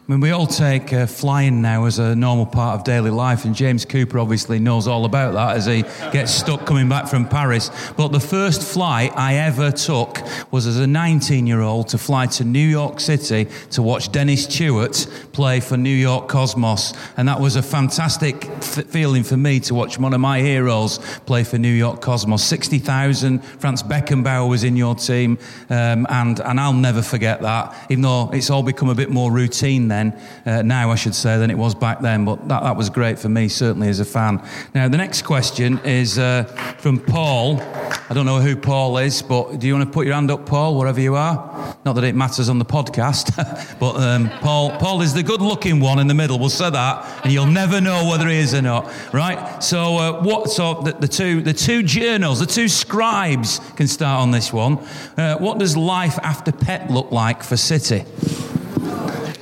I mean, we all take uh, flying now as a normal part of daily life, and James Cooper obviously knows all about that as he gets stuck coming back from Paris. But the first flight I ever took was as a 19 year old to fly to New York City to watch Dennis Tueart play for New York Cosmos. And that was a fantastic f- feeling for me to watch one of my heroes play for New York Cosmos. 60,000, Franz Beckenbauer was in your team, um, and, and I'll never forget that, even though it's all become a bit more routine then, uh, now I should say, than it was back then. But that, that was great for me, certainly as a fan. Now, the next question is uh, from Paul. I don't know who Paul is, but do you want to put your hand up, Paul, wherever you are? Not that it matters on the podcast, but um, Paul, Paul is the good looking one in the middle. We'll say that, and you'll never know whether he is or not, right? So, uh, what? So the, the, two, the two journals, the two scribes can start on this one. Uh, what does life after Pep look like for City?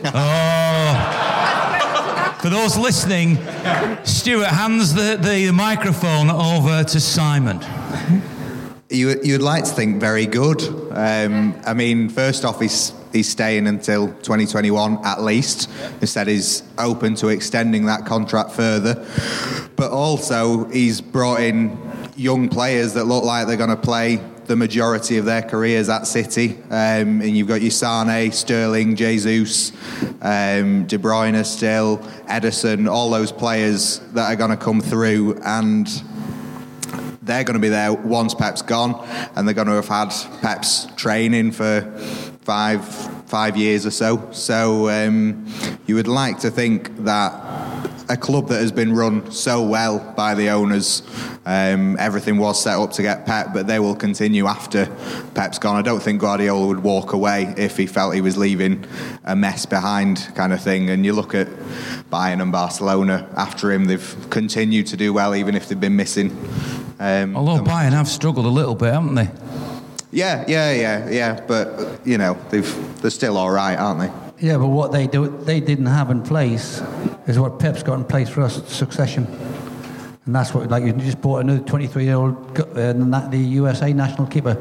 Oh. For those listening, Stuart hands the, the microphone over to Simon. You, you'd like to think very good. Um, I mean, first off, he's, he's staying until 2021 at least. Instead, he's open to extending that contract further. But also, he's brought in young players that look like they're going to play the majority of their careers at City. Um, and you've got your Sterling, Jesus, um, De Bruyne still, Ederson, all those players that are going to come through and they're going to be there once Pep's gone, and they're going to have had Pep's training for five five years or so. So um, you would like to think that a club that has been run so well by the owners, um, everything was set up to get Pep, but they will continue after Pep's gone. I don't think Guardiola would walk away if he felt he was leaving a mess behind, kind of thing. And you look at Bayern and Barcelona after him; they've continued to do well, even if they've been missing. Um, Although them- Bayern have struggled a little bit, haven't they? yeah, yeah, yeah, yeah. But you know, they've they're still all right, aren't they? Yeah, but what they do, they didn't have in place is what Pep's got in place for us: succession. And that's what, like, you just bought another 23-year-old uh, the USA national keeper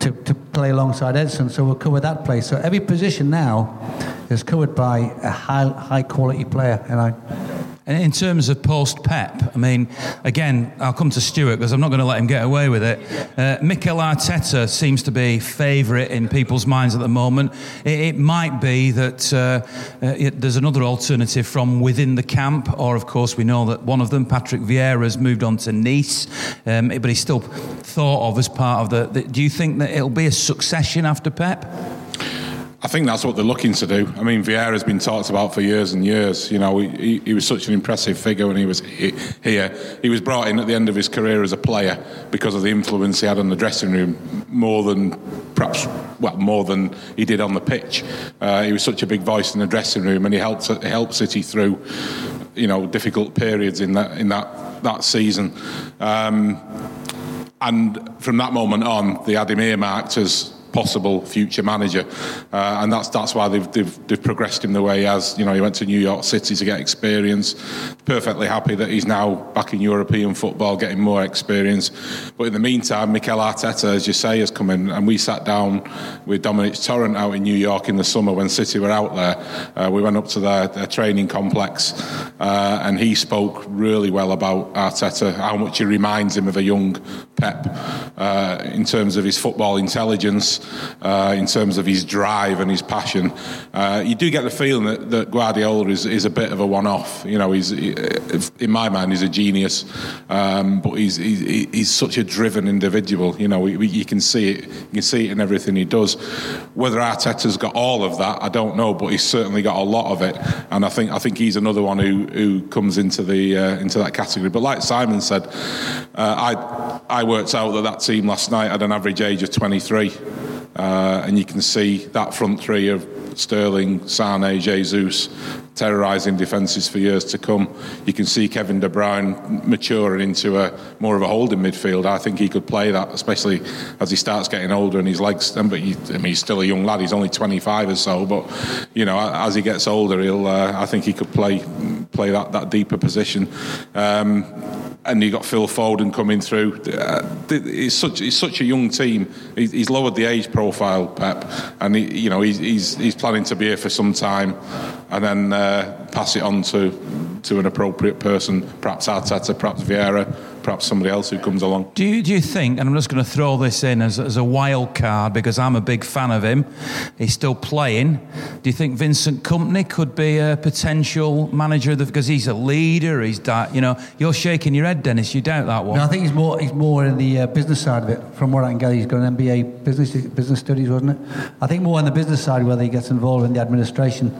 to, to play alongside Ederson, so we'll cover that place. So every position now is covered by a high, high quality player, and I. And in terms of post Pep, I mean, again, I'll come to Stuart because I'm not going to let him get away with it. Uh, Mikel Arteta seems to be favourite in people's minds at the moment. It, it might be that uh, uh, it, there's another alternative from within the camp, or of course, we know that one of them, Patrick Vieira, has moved on to Nice, um, but he's still thought of as part of the, the. Do you think that it'll be a succession after Pep? I think that's what they're looking to do. I mean, Vieira's been talked about for years and years. You know, he, he was such an impressive figure when he was he- here. He was brought in at the end of his career as a player because of the influence he had in the dressing room, more than perhaps, well, more than he did on the pitch. Uh, he was such a big voice in the dressing room, and he helped he helped City through, you know, difficult periods in that in that that season. Um, and from that moment on, they had him earmarked as possible future manager, uh, and that's that's why they've, they've they've progressed him the way he has. You know, he went to New York City to get experience. Perfectly happy that he's now back in European football, getting more experience. But in the meantime, Mikel Arteta, as you say, has come in, and we sat down with Domènec Torrent out in New York in the summer when City were out there. Uh, we went up to their, their training complex, uh, and he spoke really well about Arteta, how much he reminds him of a young Pep uh, in terms of his football intelligence, uh, in terms of his drive and his passion. Uh, you do get the feeling that, that Guardiola is, is a bit of a one-off. You know, he's in my mind he's a genius, um, but he's, he's, he's such a driven individual. You know, we, we, you can see it. You can see it in everything he does. Whether Arteta's got all of that, I don't know, but he's certainly got a lot of it. And I think I think he's another one who, who comes into the uh, into that category. But like Simon said, uh, I I worked out that that team last night had an average age of 23, uh, and you can see that front three of Sterling, Sane, Jesus terrorising defences for years to come. You can see Kevin De Bruyne maturing into a more of a holding midfield. I think he could play that, especially as he starts getting older and his legs. But he, I mean, he's still a young lad. He's only 25 or so. But you know, as he gets older, he'll. Uh, I think he could play play that that deeper position. Um, and you got Phil Foden coming through. Uh, it's such it's such a young team. He's, lowered the age profile, Pep, and he, you know he's, he's, he's planning to be here for some time, and then uh, pass it on to to an appropriate person, perhaps Arteta, perhaps Vieira, perhaps somebody else who comes along. Do you, do you think, and I'm just going to throw this in as, as a wild card because I'm a big fan of him, he's still playing. Do you think Vincent Kompany could be a potential manager the, because he's a leader? He's, that, you know, you're shaking your head, Dennis. You doubt that one? No, I think he's more he's more in the uh, business side of it. From what I can gather, he's got an MBA business business studies, wasn't it? I think more on the business side, whether he gets involved in the administration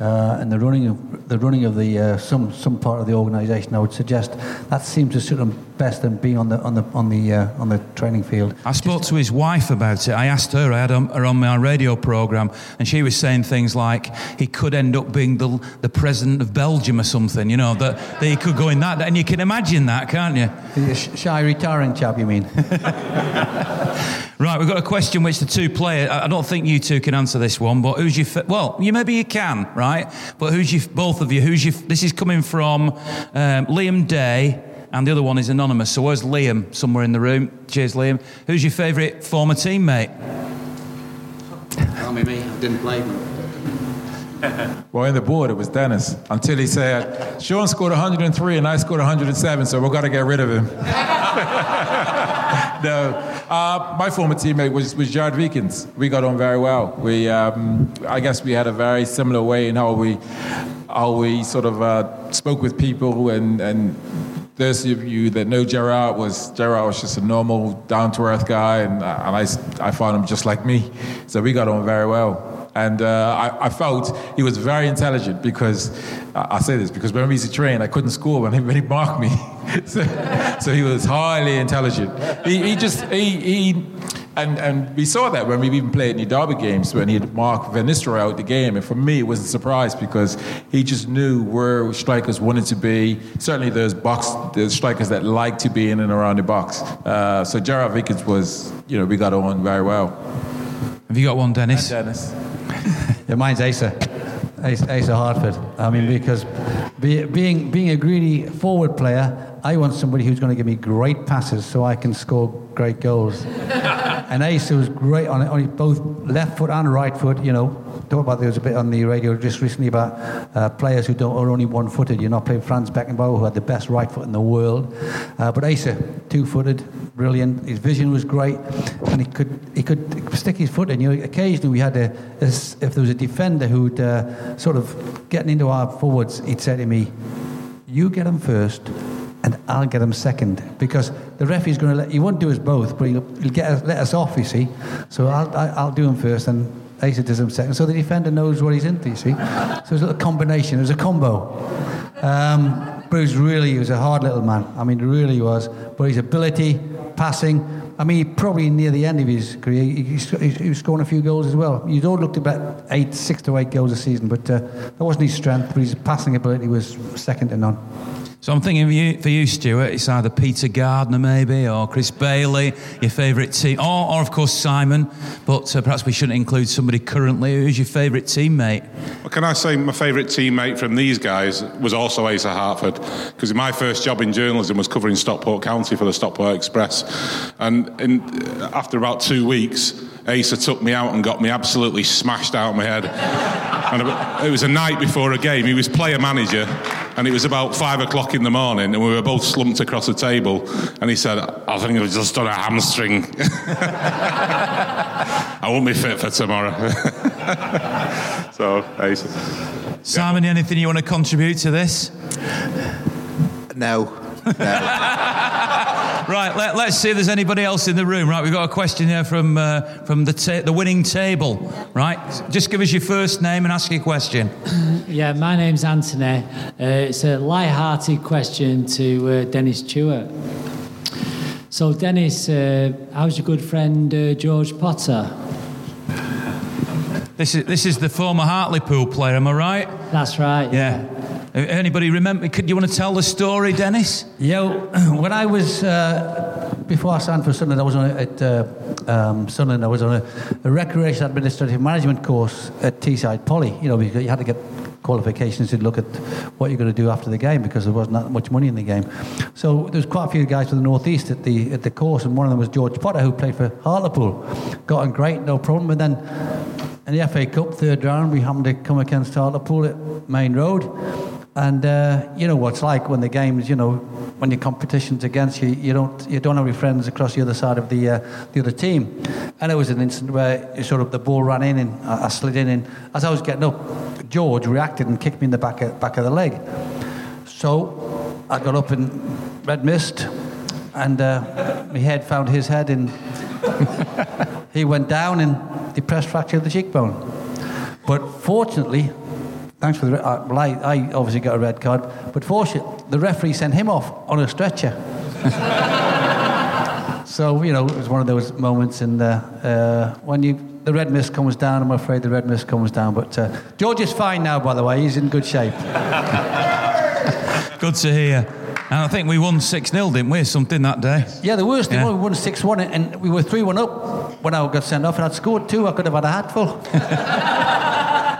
uh, and the running of the running of the uh, some some part of the organisation. I would suggest that seems to suit him best than being on the on the on the uh, on the training field. I spoke to his wife about it. I asked her. I had her on my radio program, and she was saying things like he could end up being the the president of Belgium or something. You know that, that he could go in that, and you can imagine that, can't you? Shy retiring chap, you mean? Right, we've got a question which the two players. I don't think you two can answer this one, but who's your fa- well? You maybe you can, right? But who's your both of you? Who's your? This is coming from um, Liam Day and the other one is anonymous. So where's Liam? Somewhere in the room. Cheers, Liam. Who's your favourite former teammate? Tell me, me. I didn't play. well, in the board, it was Dennis until he said, Shaun scored 103 and I scored 107, so we've got to get rid of him. no, uh, my former teammate was, was Gerard Wiekens. We got on very well. We, um, I guess we had a very similar way in how we, how we sort of uh, spoke with people and, and those of you that know Gerard was Gerard was just a normal, down to earth guy, and, uh, and I, I found him just like me. So we got on very well. And uh, I, I, felt he was very intelligent because, I say this because when we used to train, I couldn't score when he, when he marked me. so, so, he was highly intelligent. He, he just, he, he and, and we saw that when we even played in the Derby games when he'd mark Van Nistelrooy out the game. And for me, it was a surprise because he just knew where strikers wanted to be. Certainly, those box, the strikers that like to be in and around the box. Uh, so Gerard Wiekens was, you know, we got on very well. Have you got one, Dennis? And Dennis. yeah, mine's Asa. Asa, Asa Hartford. I mean, because be, being being a greedy forward player, I want somebody who's going to give me great passes so I can score great goals. and Asa was great on, on both left foot and right foot. You know, talk about there was a bit on the radio just recently about uh, players who don't are only one footed. You're not playing Franz Beckenbauer, who had the best right foot in the world, uh, but Asa, two footed, brilliant. His vision was great, and he could he could stick his foot in. You know, occasionally we had a, a if there was a defender who'd uh, sort of getting into our forwards, he'd say to me, "You get him first and I'll get him second because the referee's going to let he won't do us both, but he'll, he'll get us, let us off. You see, so I'll I'll do him first, and Asa does him second. So the defender knows what he's into. You see, so it's a little combination. It was a combo. Um, was really he was a hard little man. I mean, really he was. But his ability, passing. I mean, probably near the end of his career, he, he, he was scoring a few goals as well. He'd all looked about eight, six to eight goals a season, but uh, that wasn't his strength. But his passing ability was second to none. So I'm thinking for you, for you, Stuart, it's either Peter Gardner maybe or Chris Bailey, your favourite team, or, or of course Simon. But uh, perhaps we shouldn't include somebody currently. Who's your favourite teammate? Well, can I say my favourite teammate from these guys was also Asa Hartford because my first job in journalism was covering Stockport County for the Stockport Express, and in, after about two weeks. Asa took me out and got me absolutely smashed out of my head. And it was a night before a game. He was player manager, and it was about five o'clock in the morning, and we were both slumped across the table. And he said, "I think I've just done a hamstring. I won't be fit for tomorrow." so, Asa. Simon, anything you want to contribute to this? No. No. Right, let, us see if there's anybody else in the room. Right, we've got a question here from uh, from the ta- the winning table. Right, just give us your first name and ask your question. Yeah, my name's Anthony. Uh, it's a light-hearted question to uh, Dennis Tueart. So, Dennis, uh, how's your good friend uh, George Potter? This is this is the former Hartlepool player, am I right? That's right. Yeah. Anybody remember? Could you want to tell the story, Dennis? Yeah, when I was uh, before I signed for Sunderland, I was on a, at uh, um, Sunderland. I was on a, a, recreation administrative management course at Teesside Poly. You know, because you had to get qualifications to look at what you're going to do after the game because there wasn't that much money in the game. So there was quite a few guys from the northeast at the at the course, and one of them was George Potter, who played for Hartlepool. Got on great, no problem. And then in the FA Cup third round, we happened to come against Hartlepool at Maine Road. And uh, you know what it's like when the games, you know, when your competition's against you, you don't you don't have your friends across the other side of the uh, the other team. And it was an incident where sort of the ball ran in and I, I, slid in, and as I was getting up, George reacted and kicked me in the back of, back of the leg. So I got up in red mist, and uh, my head found his head, and he went down and depressed fracture of the cheekbone. But fortunately, thanks for the. Uh, well, I, I obviously got a red card, but fortunately, the referee sent him off on a stretcher. so you know, it was one of those moments, and uh, uh, when you the red mist comes down, I'm afraid the red mist comes down. But uh, George is fine now, by the way. He's in good shape. good to hear. And I think we won 6 0, didn't we? Something that day. Yeah, the worst thing yeah. we won 6 1, and we were 3 1 up when I got sent off, and I'd scored two. I could have had a hatful.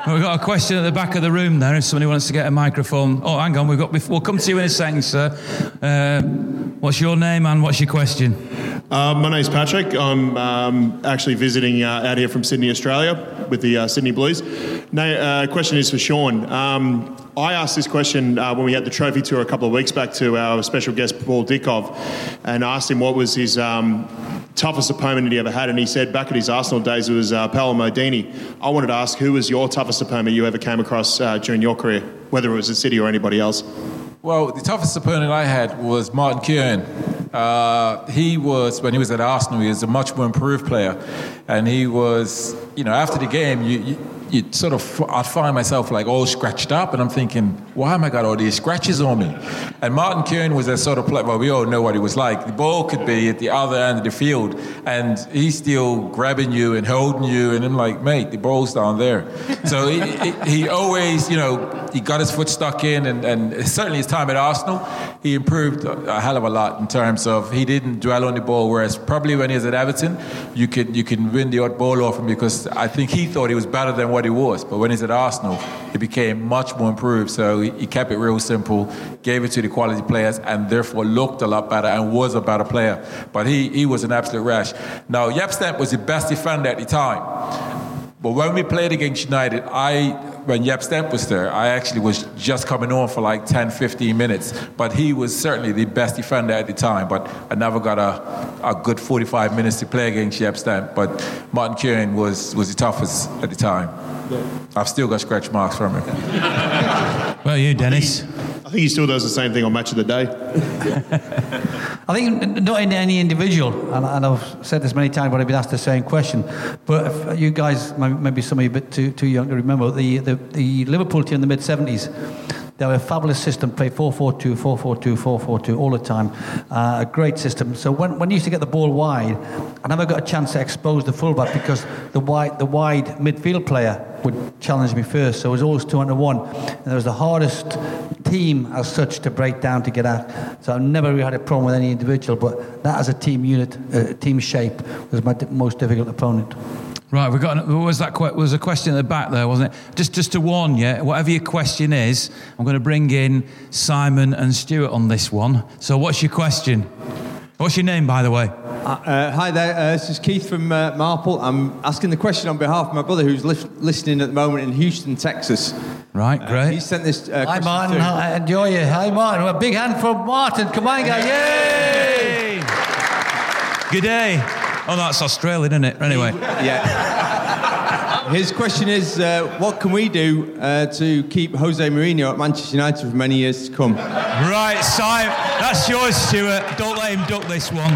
We've got a question at the back of the room there. If somebody wants to get a microphone. Oh, hang on. We've got. We'll come to you in a second, sir. Uh, what's your name and what's your question? Uh, my name's Patrick. I'm um, actually visiting uh, out here from Sydney, Australia, with the uh, Sydney Blues. Now, uh, question is for Shaun. Um, I asked this question uh, when we had the trophy tour a couple of weeks back to our special guest Paul Dickov, and asked him what was his um, toughest opponent that he ever had, and he said back at his Arsenal days it was uh, Paolo Maldini. I wanted to ask who was your toughest opponent you ever came across uh, during your career, whether it was the City or anybody else. Well, the toughest opponent I had was Martin Keown. Uh, he was when he was at Arsenal. He was a much more improved player, and he was, you know, after the game, you, you you sort of, I'd find myself like all scratched up, and I'm thinking, why am I got all these scratches on me? And Martin Keown was a sort of player, well, we all know what he was like. The ball could be at the other end of the field, and he's still grabbing you and holding you, and I'm like, mate, the ball's down there. So he, he, he, always, you know, he got his foot stuck in, and, and certainly his time at Arsenal, he improved a hell of a lot in terms of he didn't dwell on the ball, whereas probably when he was at Everton, you could you can win the odd ball off him because I think he thought he was better than what what he was. But when he's at Arsenal, he became much more improved. So he, kept it real simple, gave it to the quality players, and therefore looked a lot better and was a better player. But he, he was an absolute rash. Now, Jaap Stam was the best defender at the time. But when we played against United, I when Jaap Stam was there, I actually was just coming on for like 10, 15 minutes. But he was certainly the best defender at the time. But I never got a, a good 45 minutes to play against Jaap Stam. But Martin Keown was, was the toughest at the time. I've still got scratch marks from him. well, you, Dennis. I think he still does the same thing on Match of the Day. I think not in any individual, and, and, I've said this many times, but I've been asked the same question. But you guys, maybe some of you a bit too, too young to remember, the, the, the Liverpool team in the mid 70s, They have a fabulous system, play 4-4-2, 4-4-2, 4-4-2 all the time. Uh, a great system. So when, when you used to get the ball wide, I never got a chance to expose the fullback because the wide, the wide midfield player would challenge me first. So it was always two under one. And it was the hardest team as such to break down to get at. So I've never really had a problem with any individual, but that as a team unit, uh, team shape, was my most difficult opponent. Right, we got. An, was that que- was a question at the back there, wasn't it? Just, just to warn you, whatever your question is, I'm going to bring in Simon and Stuart on this one. So, what's your question? What's your name, by the way? Uh, hi there, uh, this is Keith from uh, Marple. I'm asking the question on behalf of my brother who's li- listening at the moment in Houston, Texas. Right, great. He sent this uh, Hi, Martin. through. I enjoy you. Hi, Martin. A big hand for Martin. Come on, guys. Yay! Good day. Oh, that's Australian, isn't it? Anyway. Yeah. His question is, uh, what can we do uh, to keep Jose Mourinho at Manchester United for many years to come? Right, Simon. That's yours, Stuart. Don't let him duck this one.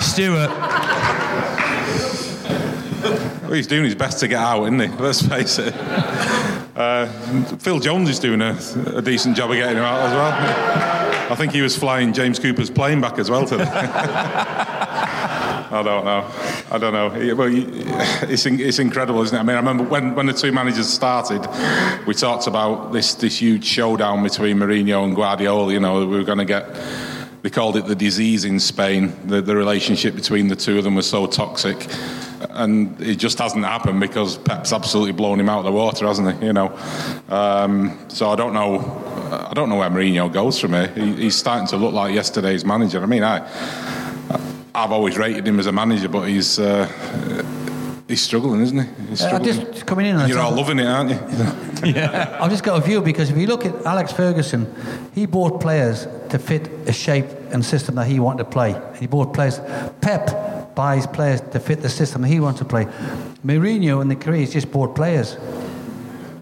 Stuart. Well, he's doing his best to get out, isn't he? Let's face it. Uh, Phil Jones is doing a, a decent job of getting him out as well. I think he was flying James Cooper's plane back as well today. I don't know. I don't know. Well, it's, it's incredible, isn't it? I mean, I remember when, when the two managers started, we talked about this, this huge showdown between Mourinho and Guardiola. You know, we were going to get. They called it the disease in Spain. The, the relationship between the two of them was so toxic, and it just hasn't happened because Pep's absolutely blown him out of the water, hasn't he? You know, um, so I don't know. I don't know where Mourinho goes from here. He, he's starting to look like yesterday's manager. I mean, I, I've always rated him as a manager, but he's uh, he's struggling, isn't he? He's Uh, just coming in. on You're all loving it, aren't you? Yeah. I've just got a view because if you look at Alex Ferguson, he bought players to fit a shape and system that he wanted to play. He bought players. Pep buys players to fit the system that he wants to play. Mourinho and the has just bought players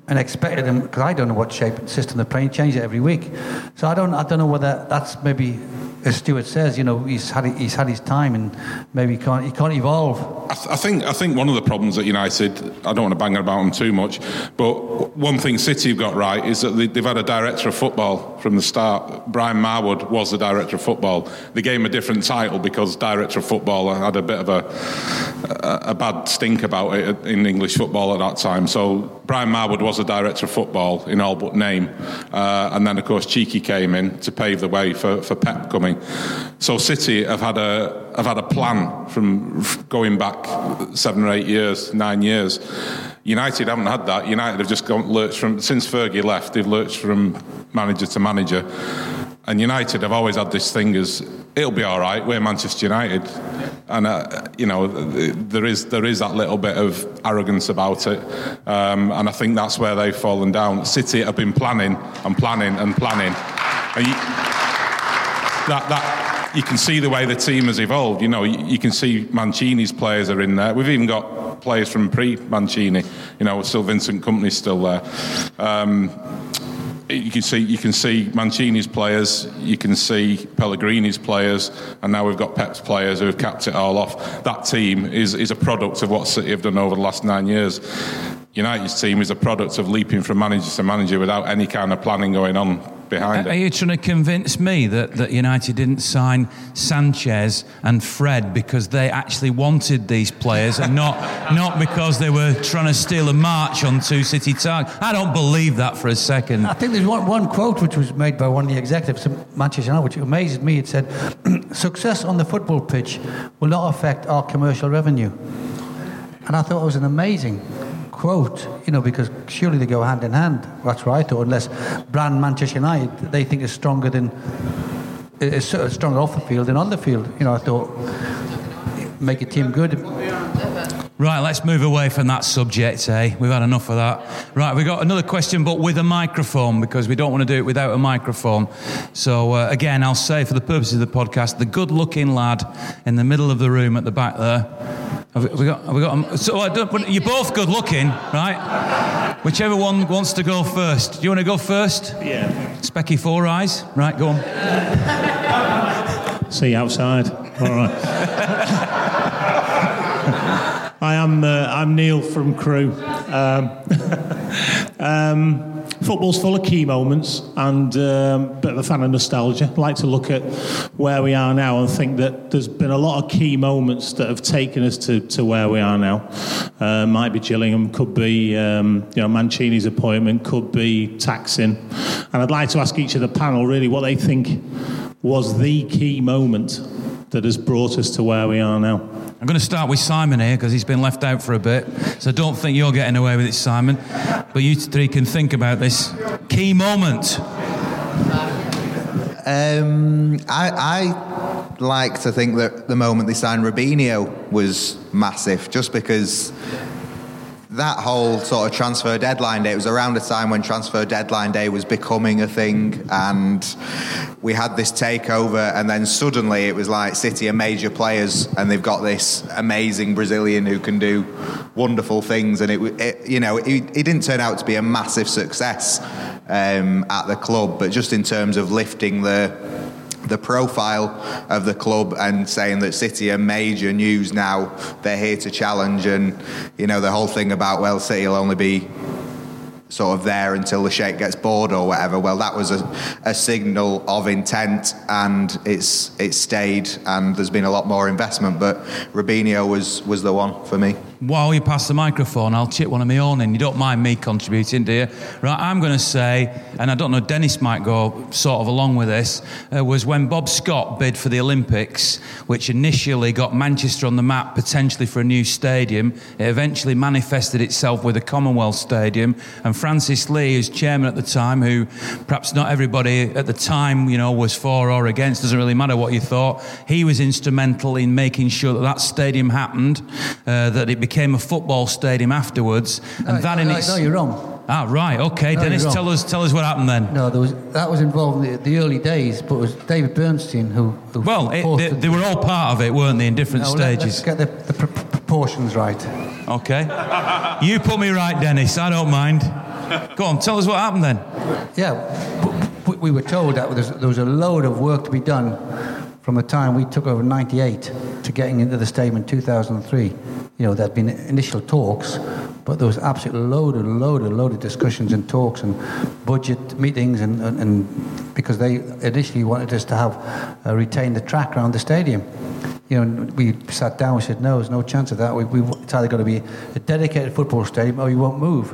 and expected them because I don't know what shape and system they're playing. Change it every week, so I don't. I don't know whether that's maybe. As Stuart says, you know, he's had he's had his time, and maybe he can't he can't evolve. I, th- I think I think one of the problems at United, I don't want to bang about them too much, but one thing City have got right is that they, they've had a director of football from the start. Brian Marwood was the director of football. They gave him a different title because director of football had a bit of a a, a bad stink about it in English football at that time. So Brian Marwood was the director of football in all but name, uh, and then of course Txiki came in to pave the way for, for Pep coming. So City have had a have had a plan from going back seven or eight years, nine years. United haven't had that. United have just gone lurched from since Fergie left. They've lurched from manager to manager. And United have always had this thing as it'll be all right. We're Manchester United, and uh, you know there is there is that little bit of arrogance about it, um, and I think that's where they've fallen down. City have been planning and planning and planning, and you, that that you can see the way the team has evolved. You know, you, you can see Mancini's players are in there. We've even got players from pre-Mancini. You know, still Vincent Kompany's still there. Um, you can see you can see Mancini's players, you can see Pellegrini's players, and now we've got Pep's players who have capped it all off. That team is is a product of what City have done over the last nine years. United's team is a product of leaping from manager to manager without any kind of planning going on behind Are it. Are you trying to convince me that, that United didn't sign Sanchez and Fred because they actually wanted these players and not not because they were trying to steal a march on two City targets? I don't believe that for a second. I think there's one, one quote which was made by one of the executives of Manchester United, which amazes me. It said, "Success on the football pitch will not affect our commercial revenue." And I thought it was an amazing quote, you know, because surely they go hand in hand. That's what I thought. Unless brand Manchester United, they think is stronger than is stronger off the field than on the field. You know, I thought make a team good. Right, let's move away from that subject, eh? We've had enough of that. Right, we've got another question, but with a microphone, because we don't want to do it without a microphone. So, uh, again, I'll say for the purposes of the podcast, the good looking lad in the middle of the room at the back there. Have we, got, have we got so I don't, you're both good looking, right? Whichever one wants to go first. Do you want to go first? Yeah. Specky Four Eyes? Right, go on. See you outside. All right. I am. Uh, I'm Neil from Crewe. Um, um, football's full of key moments and um, bit of a fan of nostalgia. I like to look at where we are now and think that there's been a lot of key moments that have taken us to, to where we are now. Uh, might be Gillingham, could be um, you know Mancini's appointment, could be taxing. And I'd like to ask each of the panel really what they think was the key moment that has brought us to where we are now. I'm going to start with Simon here because he's been left out for a bit. So don't think you're getting away with it, Simon. But you three can think about this key moment. Um, I, I like to think that the moment they signed Robinho was massive, just because that whole sort of transfer deadline day, it was around a time when transfer deadline day was becoming a thing, and we had this takeover, and then suddenly it was like City are major players, and they've got this amazing Brazilian who can do wonderful things, and it, it you know, it, it didn't turn out to be a massive success um, at the club, but just in terms of lifting the the profile of the club and saying that City are major news now. They're here to challenge, and you know the whole thing about well, City will only be sort of there until the sheikh gets bored or whatever. Well, that was a, a signal of intent, and it's it's stayed, and there's been a lot more investment. But Robinho was was the one for me. While you pass the microphone, I'll chip one of my own in. You don't mind me contributing, do you? Right, I'm going to say, and I don't know, Dennis might go sort of along with this, uh, was when Bob Scott bid for the Olympics, which initially got Manchester on the map potentially for a new stadium. It eventually manifested itself with a Commonwealth Stadium. And Francis Lee, as chairman at the time, who perhaps not everybody at the time, you know, was for or against, doesn't really matter what you thought, he was instrumental in making sure that that stadium happened, uh, that it became a football stadium afterwards, and No, that in no, its no, you're wrong. ah right, okay, No, Dennis, tell us tell us what happened then. No, there was that was involved in the, the early days, but it was David Bernstein who. who Well, it, they, they were all part of it, weren't they, in different No, let- Let's stages? get the, the pr- proportions right. Okay, you put me right, Dennis. I don't mind. Go on, tell us what happened then. Yeah, we were told that there was, a load of work to be done from the time we took over 98 to getting into the stadium in 2003. You know, there'd been initial talks, but there was absolutely load and load and load of discussions and talks and budget meetings and, and, and because they initially wanted us to have uh, retain the track around the stadium. You know, we sat down. We said, "No, there's no chance of that. We, we, it's either going to be a dedicated football stadium, or you won't move."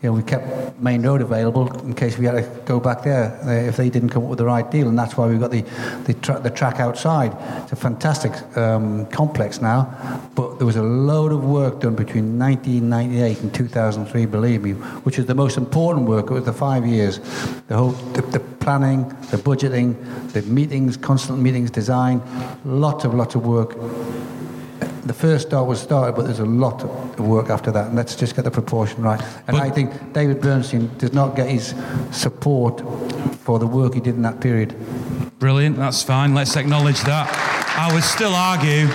You know, we kept Maine Road available in case we had to go back there uh, if they didn't come up with the right deal, and that's why we've got the the, tra- the track outside. It's a fantastic um, complex now, but there was a load of work done between 1998 and 2003. Believe me, which is the most important work. It was the five years, the whole the, the planning, the budgeting, the meetings, constant meetings, design, lots of lots of work. The first start was started, but there's a lot of work after that, and let's just get the proportion right. And I think David Bernstein does not get his support for the work he did in that period. Brilliant, that's fine. Let's acknowledge that. I would still argue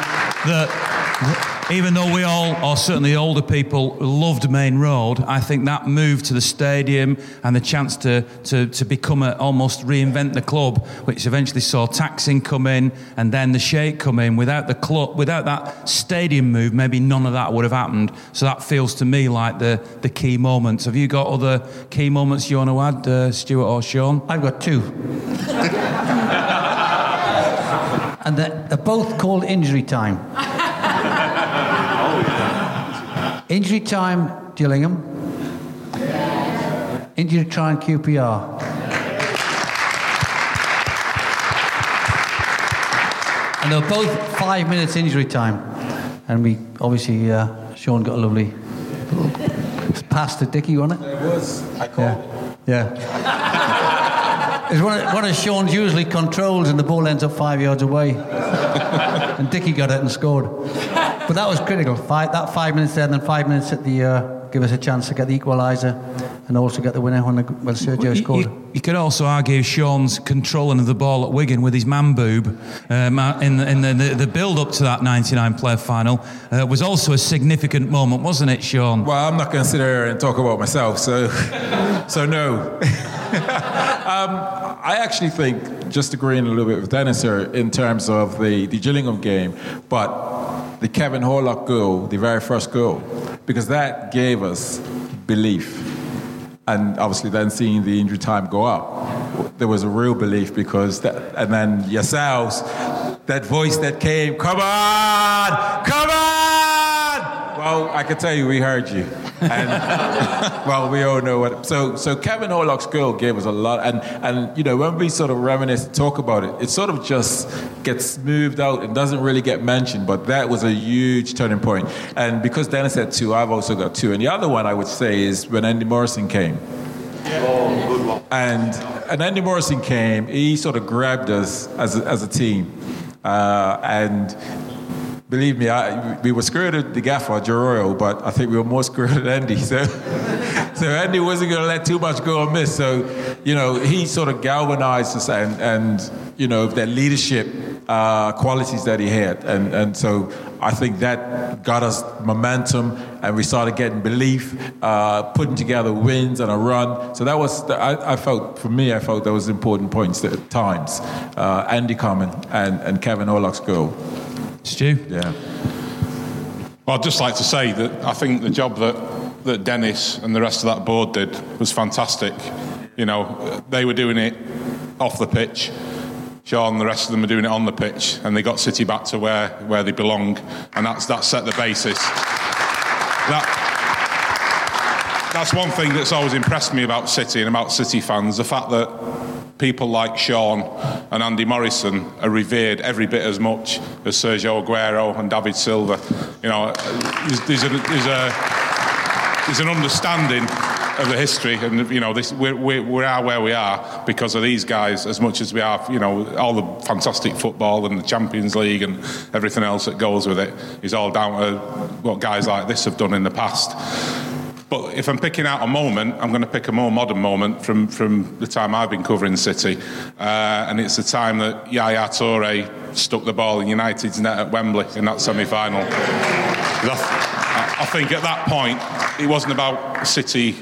that even though we all, or certainly older people, loved Maine Road, I think that move to the stadium and the chance to, to, to become a, almost reinvent the club, which eventually saw Txiki come in and then the sheikh come in, without the club, without that stadium move, maybe none of that would have happened. So that feels to me like the, the key moments. Have you got other key moments you want to add, uh, Stuart or Shaun? I've got two. and they're, they're both called injury time. Injury time, Gillingham. Injury time, QPR. And they were both five minutes injury time. And we obviously, uh, Shaun got a lovely pass to Dickie, wasn't it? It was. I called. Yeah. It's one of, one of Shaun's usually controls, and the ball ends up five yards away. and Dickie got it and scored. But that was critical. Five, that five minutes there, and then five minutes at the uh, give us a chance to get the equaliser, and also get the winner when, the, when Sergio You- scored. You, you could also argue Shaun's controlling of the ball at Wigan with his man boob um, in, the, in the, the, the build up to that 99 player final uh, was also a significant moment, wasn't it, Shaun? Well, I'm not going to sit here and talk about myself, so so no. um, I actually think, just agreeing a little bit with Dennis here in terms of the, the Gillingham game, but the Kevin Horlock goal, the very first goal, because that gave us belief. and obviously then seeing the injury time go up, there was a real belief because that, and then yourselves, that voice that came, come on, come on. Well, I can tell you, we heard you, and well, we all know what. So, so Kevin Horlock's girl gave us a lot, and and you know when we sort of reminisce and talk about it, it sort of just gets smoothed out and doesn't really get mentioned. But that was a huge turning point. and because Dennis had two, I've also got two, and the other one I would say is when Andy Morrison came. And and Andy Morrison came. He sort of grabbed us as a, as a team, uh, and believe me, I, we were screwed at the gaffer, Joe Royle, but I think we were more screwed at Andy. So, so Andy wasn't going to let too much go amiss. So, you know, he sort of galvanized us and, and you know, that leadership uh, qualities that he had. And, and so I think that got us momentum and we started getting belief, uh, putting together wins and a run. So that was, I, I, felt, for me, I felt those important points at times. Uh, Andy Common and, and Kevin Horlock's goal. Stu? Yeah. Well, I'd just like to say that I think the job that, that Dennis and the rest of that board did was fantastic. You know, they were doing it off the pitch. Shaun and the rest of them are doing it on the pitch, and they got City back to where, where they belong, and that's, that set the basis. That, that's one thing that's always impressed me about City and about City fans the fact that people like Shaun and Andy Morrison are revered every bit as much as Sergio Aguero and David Silva. You know, there's, there's, a, there's, a, there's an understanding of the history, and you know, this, we're, we're, we are where we are because of these guys as much as we are. You know, all the fantastic football and the Champions League and everything else that goes with it is all down to what guys like this have done in the past. But if I'm picking out a moment, I'm going to pick a more modern moment from, from the time I've been covering City. Uh, and it's the time that Yaya Toure stuck the ball in United's net at Wembley in that semi final. I, I think at that point, it wasn't about City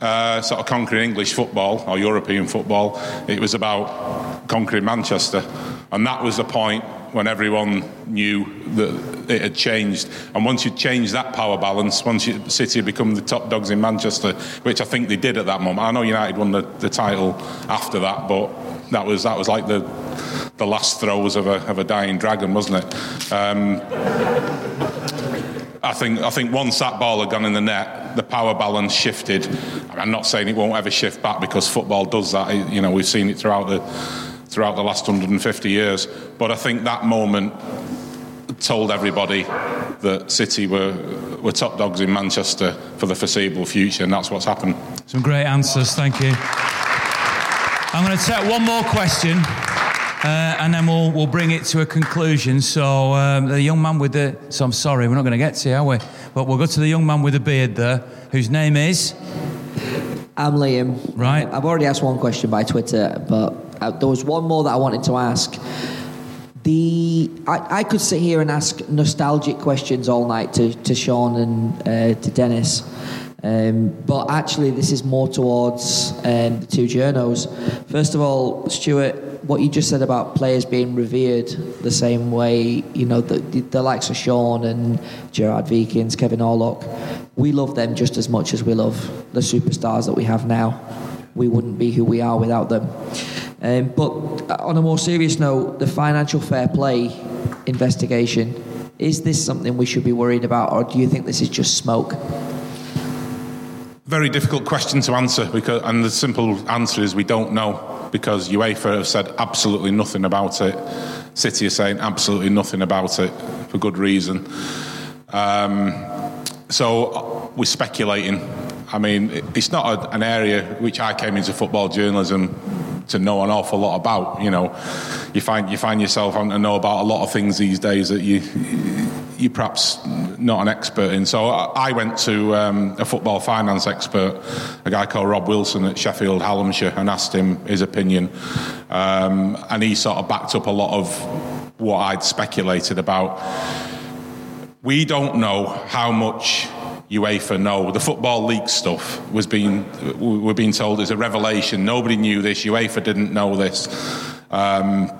uh, sort of conquering English football or European football. It was about conquering Manchester. And that was the point when everyone knew that it had changed. And once you change that power balance, once you, City had become the top dogs in Manchester, which I think they did at that moment. I know United won the, the title after that, but that was that was like the the last throes of a, of a dying dragon, wasn't it? Um, I think I think once that ball had gone in the net, the power balance shifted. I'm not saying it won't ever shift back because football does that. You know, we've seen it throughout the throughout the last 150 years. But I think that moment told everybody that City were, were top dogs in Manchester for the foreseeable future, and that's what's happened. Some great answers, thank you. I'm going to take one more question. Uh, and then we'll, we'll bring it to a conclusion. So, um, the young man with the. So, I'm sorry, we're not going to get to you, are we? But we'll go to the young man with the beard there, whose name is. I'm Liam. Right. I've already asked one question by Twitter, but uh, there was one more that I wanted to ask. The I, I could sit here and ask nostalgic questions all night to, to Shaun and uh, to Dennis. Um, but actually, this is more towards um, the two journos. First of all, Stuart, what you just said about players being revered the same way, you know, the, the likes of Shaun and Gerard Wiekens, Kevin Horlock, we love them just as much as we love the superstars that we have now. We wouldn't be who we are without them. Um, but on a more serious note, the financial fair play investigation, is this something we should be worried about, or do you think this is just smoke? Very difficult question to answer because, and the simple answer is we don't know because UEFA have said absolutely nothing about it. City are saying absolutely nothing about it for good reason. Um, so we're speculating. I mean, it's not a, an area which I came into football journalism to know an awful lot about. You know, you find you find yourself having to know about a lot of things these days that you you perhaps not an expert in. So I went to um, a football finance expert, a guy called Rob Wilson at Sheffield Hallamshire, and asked him his opinion, um, and he sort of backed up a lot of what I'd speculated about. We don't know how much UEFA know. The Football League stuff was being, we're being told is a revelation. Nobody knew this. UEFA didn't know this. Um,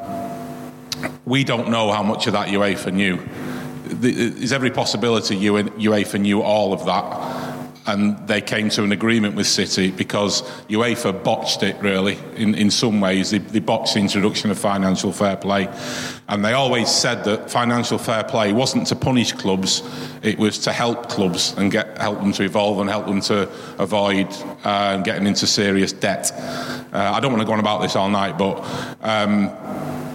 we don't know how much of that UEFA knew. There's every possibility UEFA knew all of that. And they came to an agreement with City because UEFA botched it really in, in some ways. They, they botched the introduction of financial fair play. And they always said that financial fair play wasn't to punish clubs, it was to help clubs and get, help them to evolve and help them to avoid uh, getting into serious debt. Uh, I don't want to go on about this all night, but. Um,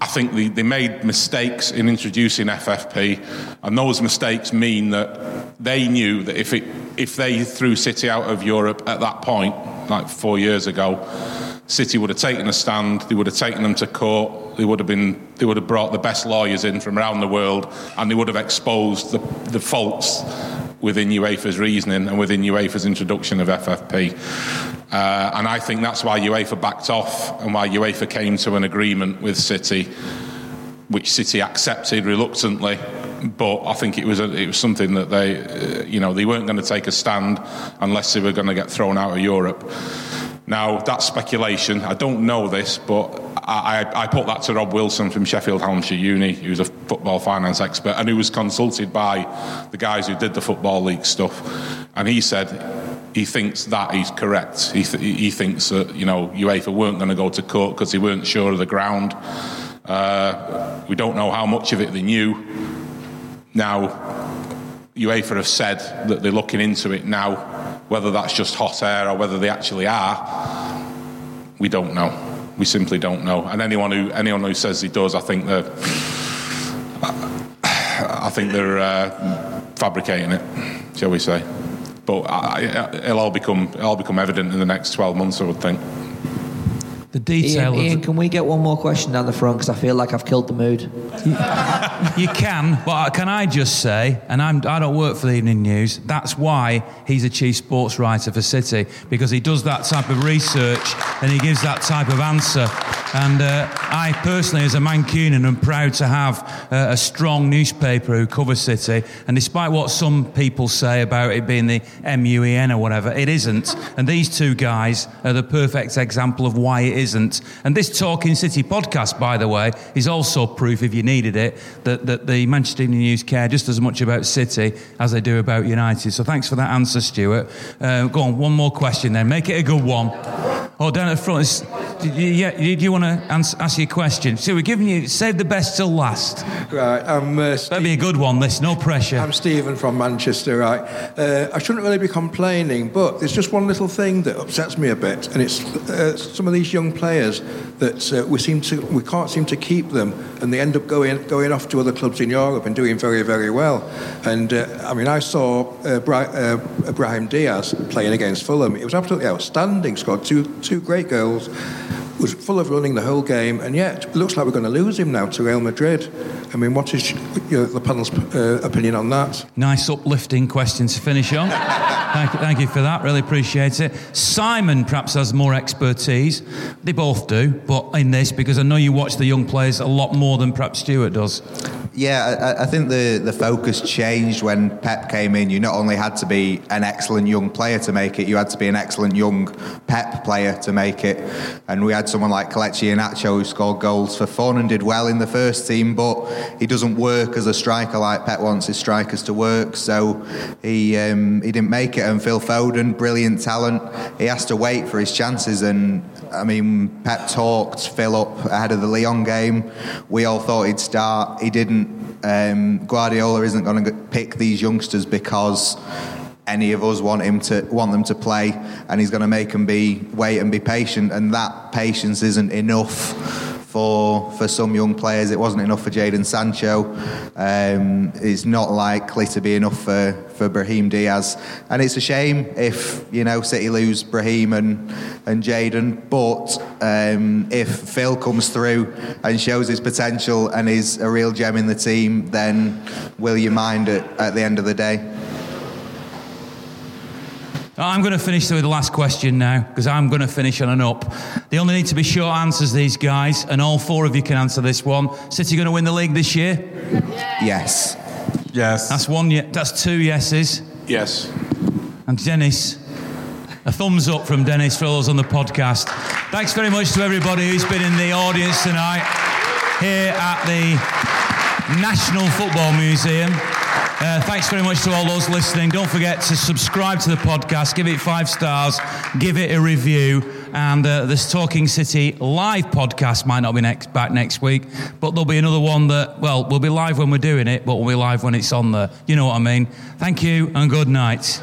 I think they, they made mistakes in introducing FFP, and those mistakes mean that they knew that if it if they threw City out of Europe at that point, like four years ago, City would have taken a stand. They would have taken them to court. They would have been. They would have brought the best lawyers in from around the world, and they would have exposed the, the faults within UEFA's reasoning and within UEFA's introduction of FFP. Uh, and I think that's why UEFA backed off and why UEFA came to an agreement with City, which City accepted reluctantly. But I think it was a, it was something that they, uh, you know, they weren't going to take a stand unless they were going to get thrown out of Europe. Now that's speculation. I don't know this, but I, I, I put that to Rob Wilson from Sheffield Hallamshire Uni, who's a football finance expert and who was consulted by the guys who did the football league stuff, and he said he thinks that he's correct. He, th- he thinks that you know UEFA weren't going to go to court because they weren't sure of the ground. Uh, we don't know how much of it they knew. Now, UEFA have said that they're looking into it now. Whether that's just hot air or whether they actually are, we don't know. We simply don't know. And anyone who anyone who says he does, I think they're I think they're uh, fabricating it, shall we say? But I, it'll all become it'll all become evident in the next twelve months, I would think. The detail Ian, of Ian, can we get one more question down the front? Because I feel like I've killed the mood. you can, but can I just say, and I'm, I don't work for the Evening News, that's why he's a chief sports writer for City, because he does that type of research and he gives that type of answer. And uh, I personally, as a Mancunian, am proud to have uh, a strong newspaper who covers City. And despite what some people say about it being the MUEN or whatever, it isn't. And these two guys are the perfect example of why it isn't. And this Talking City podcast, by the way, is also proof, if you needed it, that, that the Manchester Evening News care just as much about City as they do about United. So thanks for that answer, Stuart. Uh, go on, one more question then. Make it a good one. Oh, down at the front. Is, yeah, do you want to answer, ask a question? So we're giving you, save the best till last. Right, I'm. Uh, That'd be a good one, this, no pressure. I'm Stephen from Manchester, right? Uh, I shouldn't really be complaining, but there's just one little thing that upsets me a bit, and it's uh, some of these young players that uh, we seem to, we can't seem to keep them, and they end up going going off to other clubs in Europe and doing very, very well. And uh, I mean, I saw uh, Bri- uh, Ibrahim Diaz playing against Fulham. It was absolutely outstanding. Scored two two great goals was full of running the whole game, and yet it looks like we're going to lose him now to Real Madrid. I mean, what is the panel's uh, opinion on that? Nice uplifting question to finish on. thank, thank you for that. Really appreciate it. Simon perhaps has more expertise. They both do, but in this, because I know you watch the young players a lot more than perhaps Stuart does. Yeah, I, I think the, the focus changed when Pep came in. You not only had to be an excellent young player to make it, you had to be an excellent young Pep player to make it. And we had someone like Kelechi Iheanacho who scored goals for fun and did well in the first team, but he doesn't work as a striker like Pep wants his strikers to work. So he um, he didn't make it. And Phil Foden, brilliant talent, he has to wait for his chances. And I mean, Pep talked Phil up ahead of the Lyon game. We all thought he'd start. He didn't. Um, Guardiola isn't going to pick these youngsters because any of us want him to want them to play, and he's going to make them be wait and be patient, and that patience isn't enough for for some young players. It wasn't enough for Jadon Sancho. Um, it's not likely to be enough for for Brahim Diaz, and it's a shame if you know City lose Brahim and and Jadon. But um, if Phil comes through and shows his potential and is a real gem in the team, then will you mind it at the end of the day? I'm going to finish with the last question now because I'm going to finish on an up. They only need to be short answers, these guys, and all four of you can answer this one. City going to win the league this year? Yes. Yes. That's one. Ye- that's two yeses. Yes. And Dennis, a thumbs up from Dennis for those on the podcast. Thanks very much to everybody who's been in the audience tonight here at the National Football Museum. Uh, thanks very much to all those listening. Don't forget to subscribe to the podcast, give it five stars, give it a review. And uh, this Talking City live podcast might not be next back next week, but there'll be another one that, well, we'll be live when we're doing it, but we'll be live when it's on there. You know what I mean? Thank you and good night.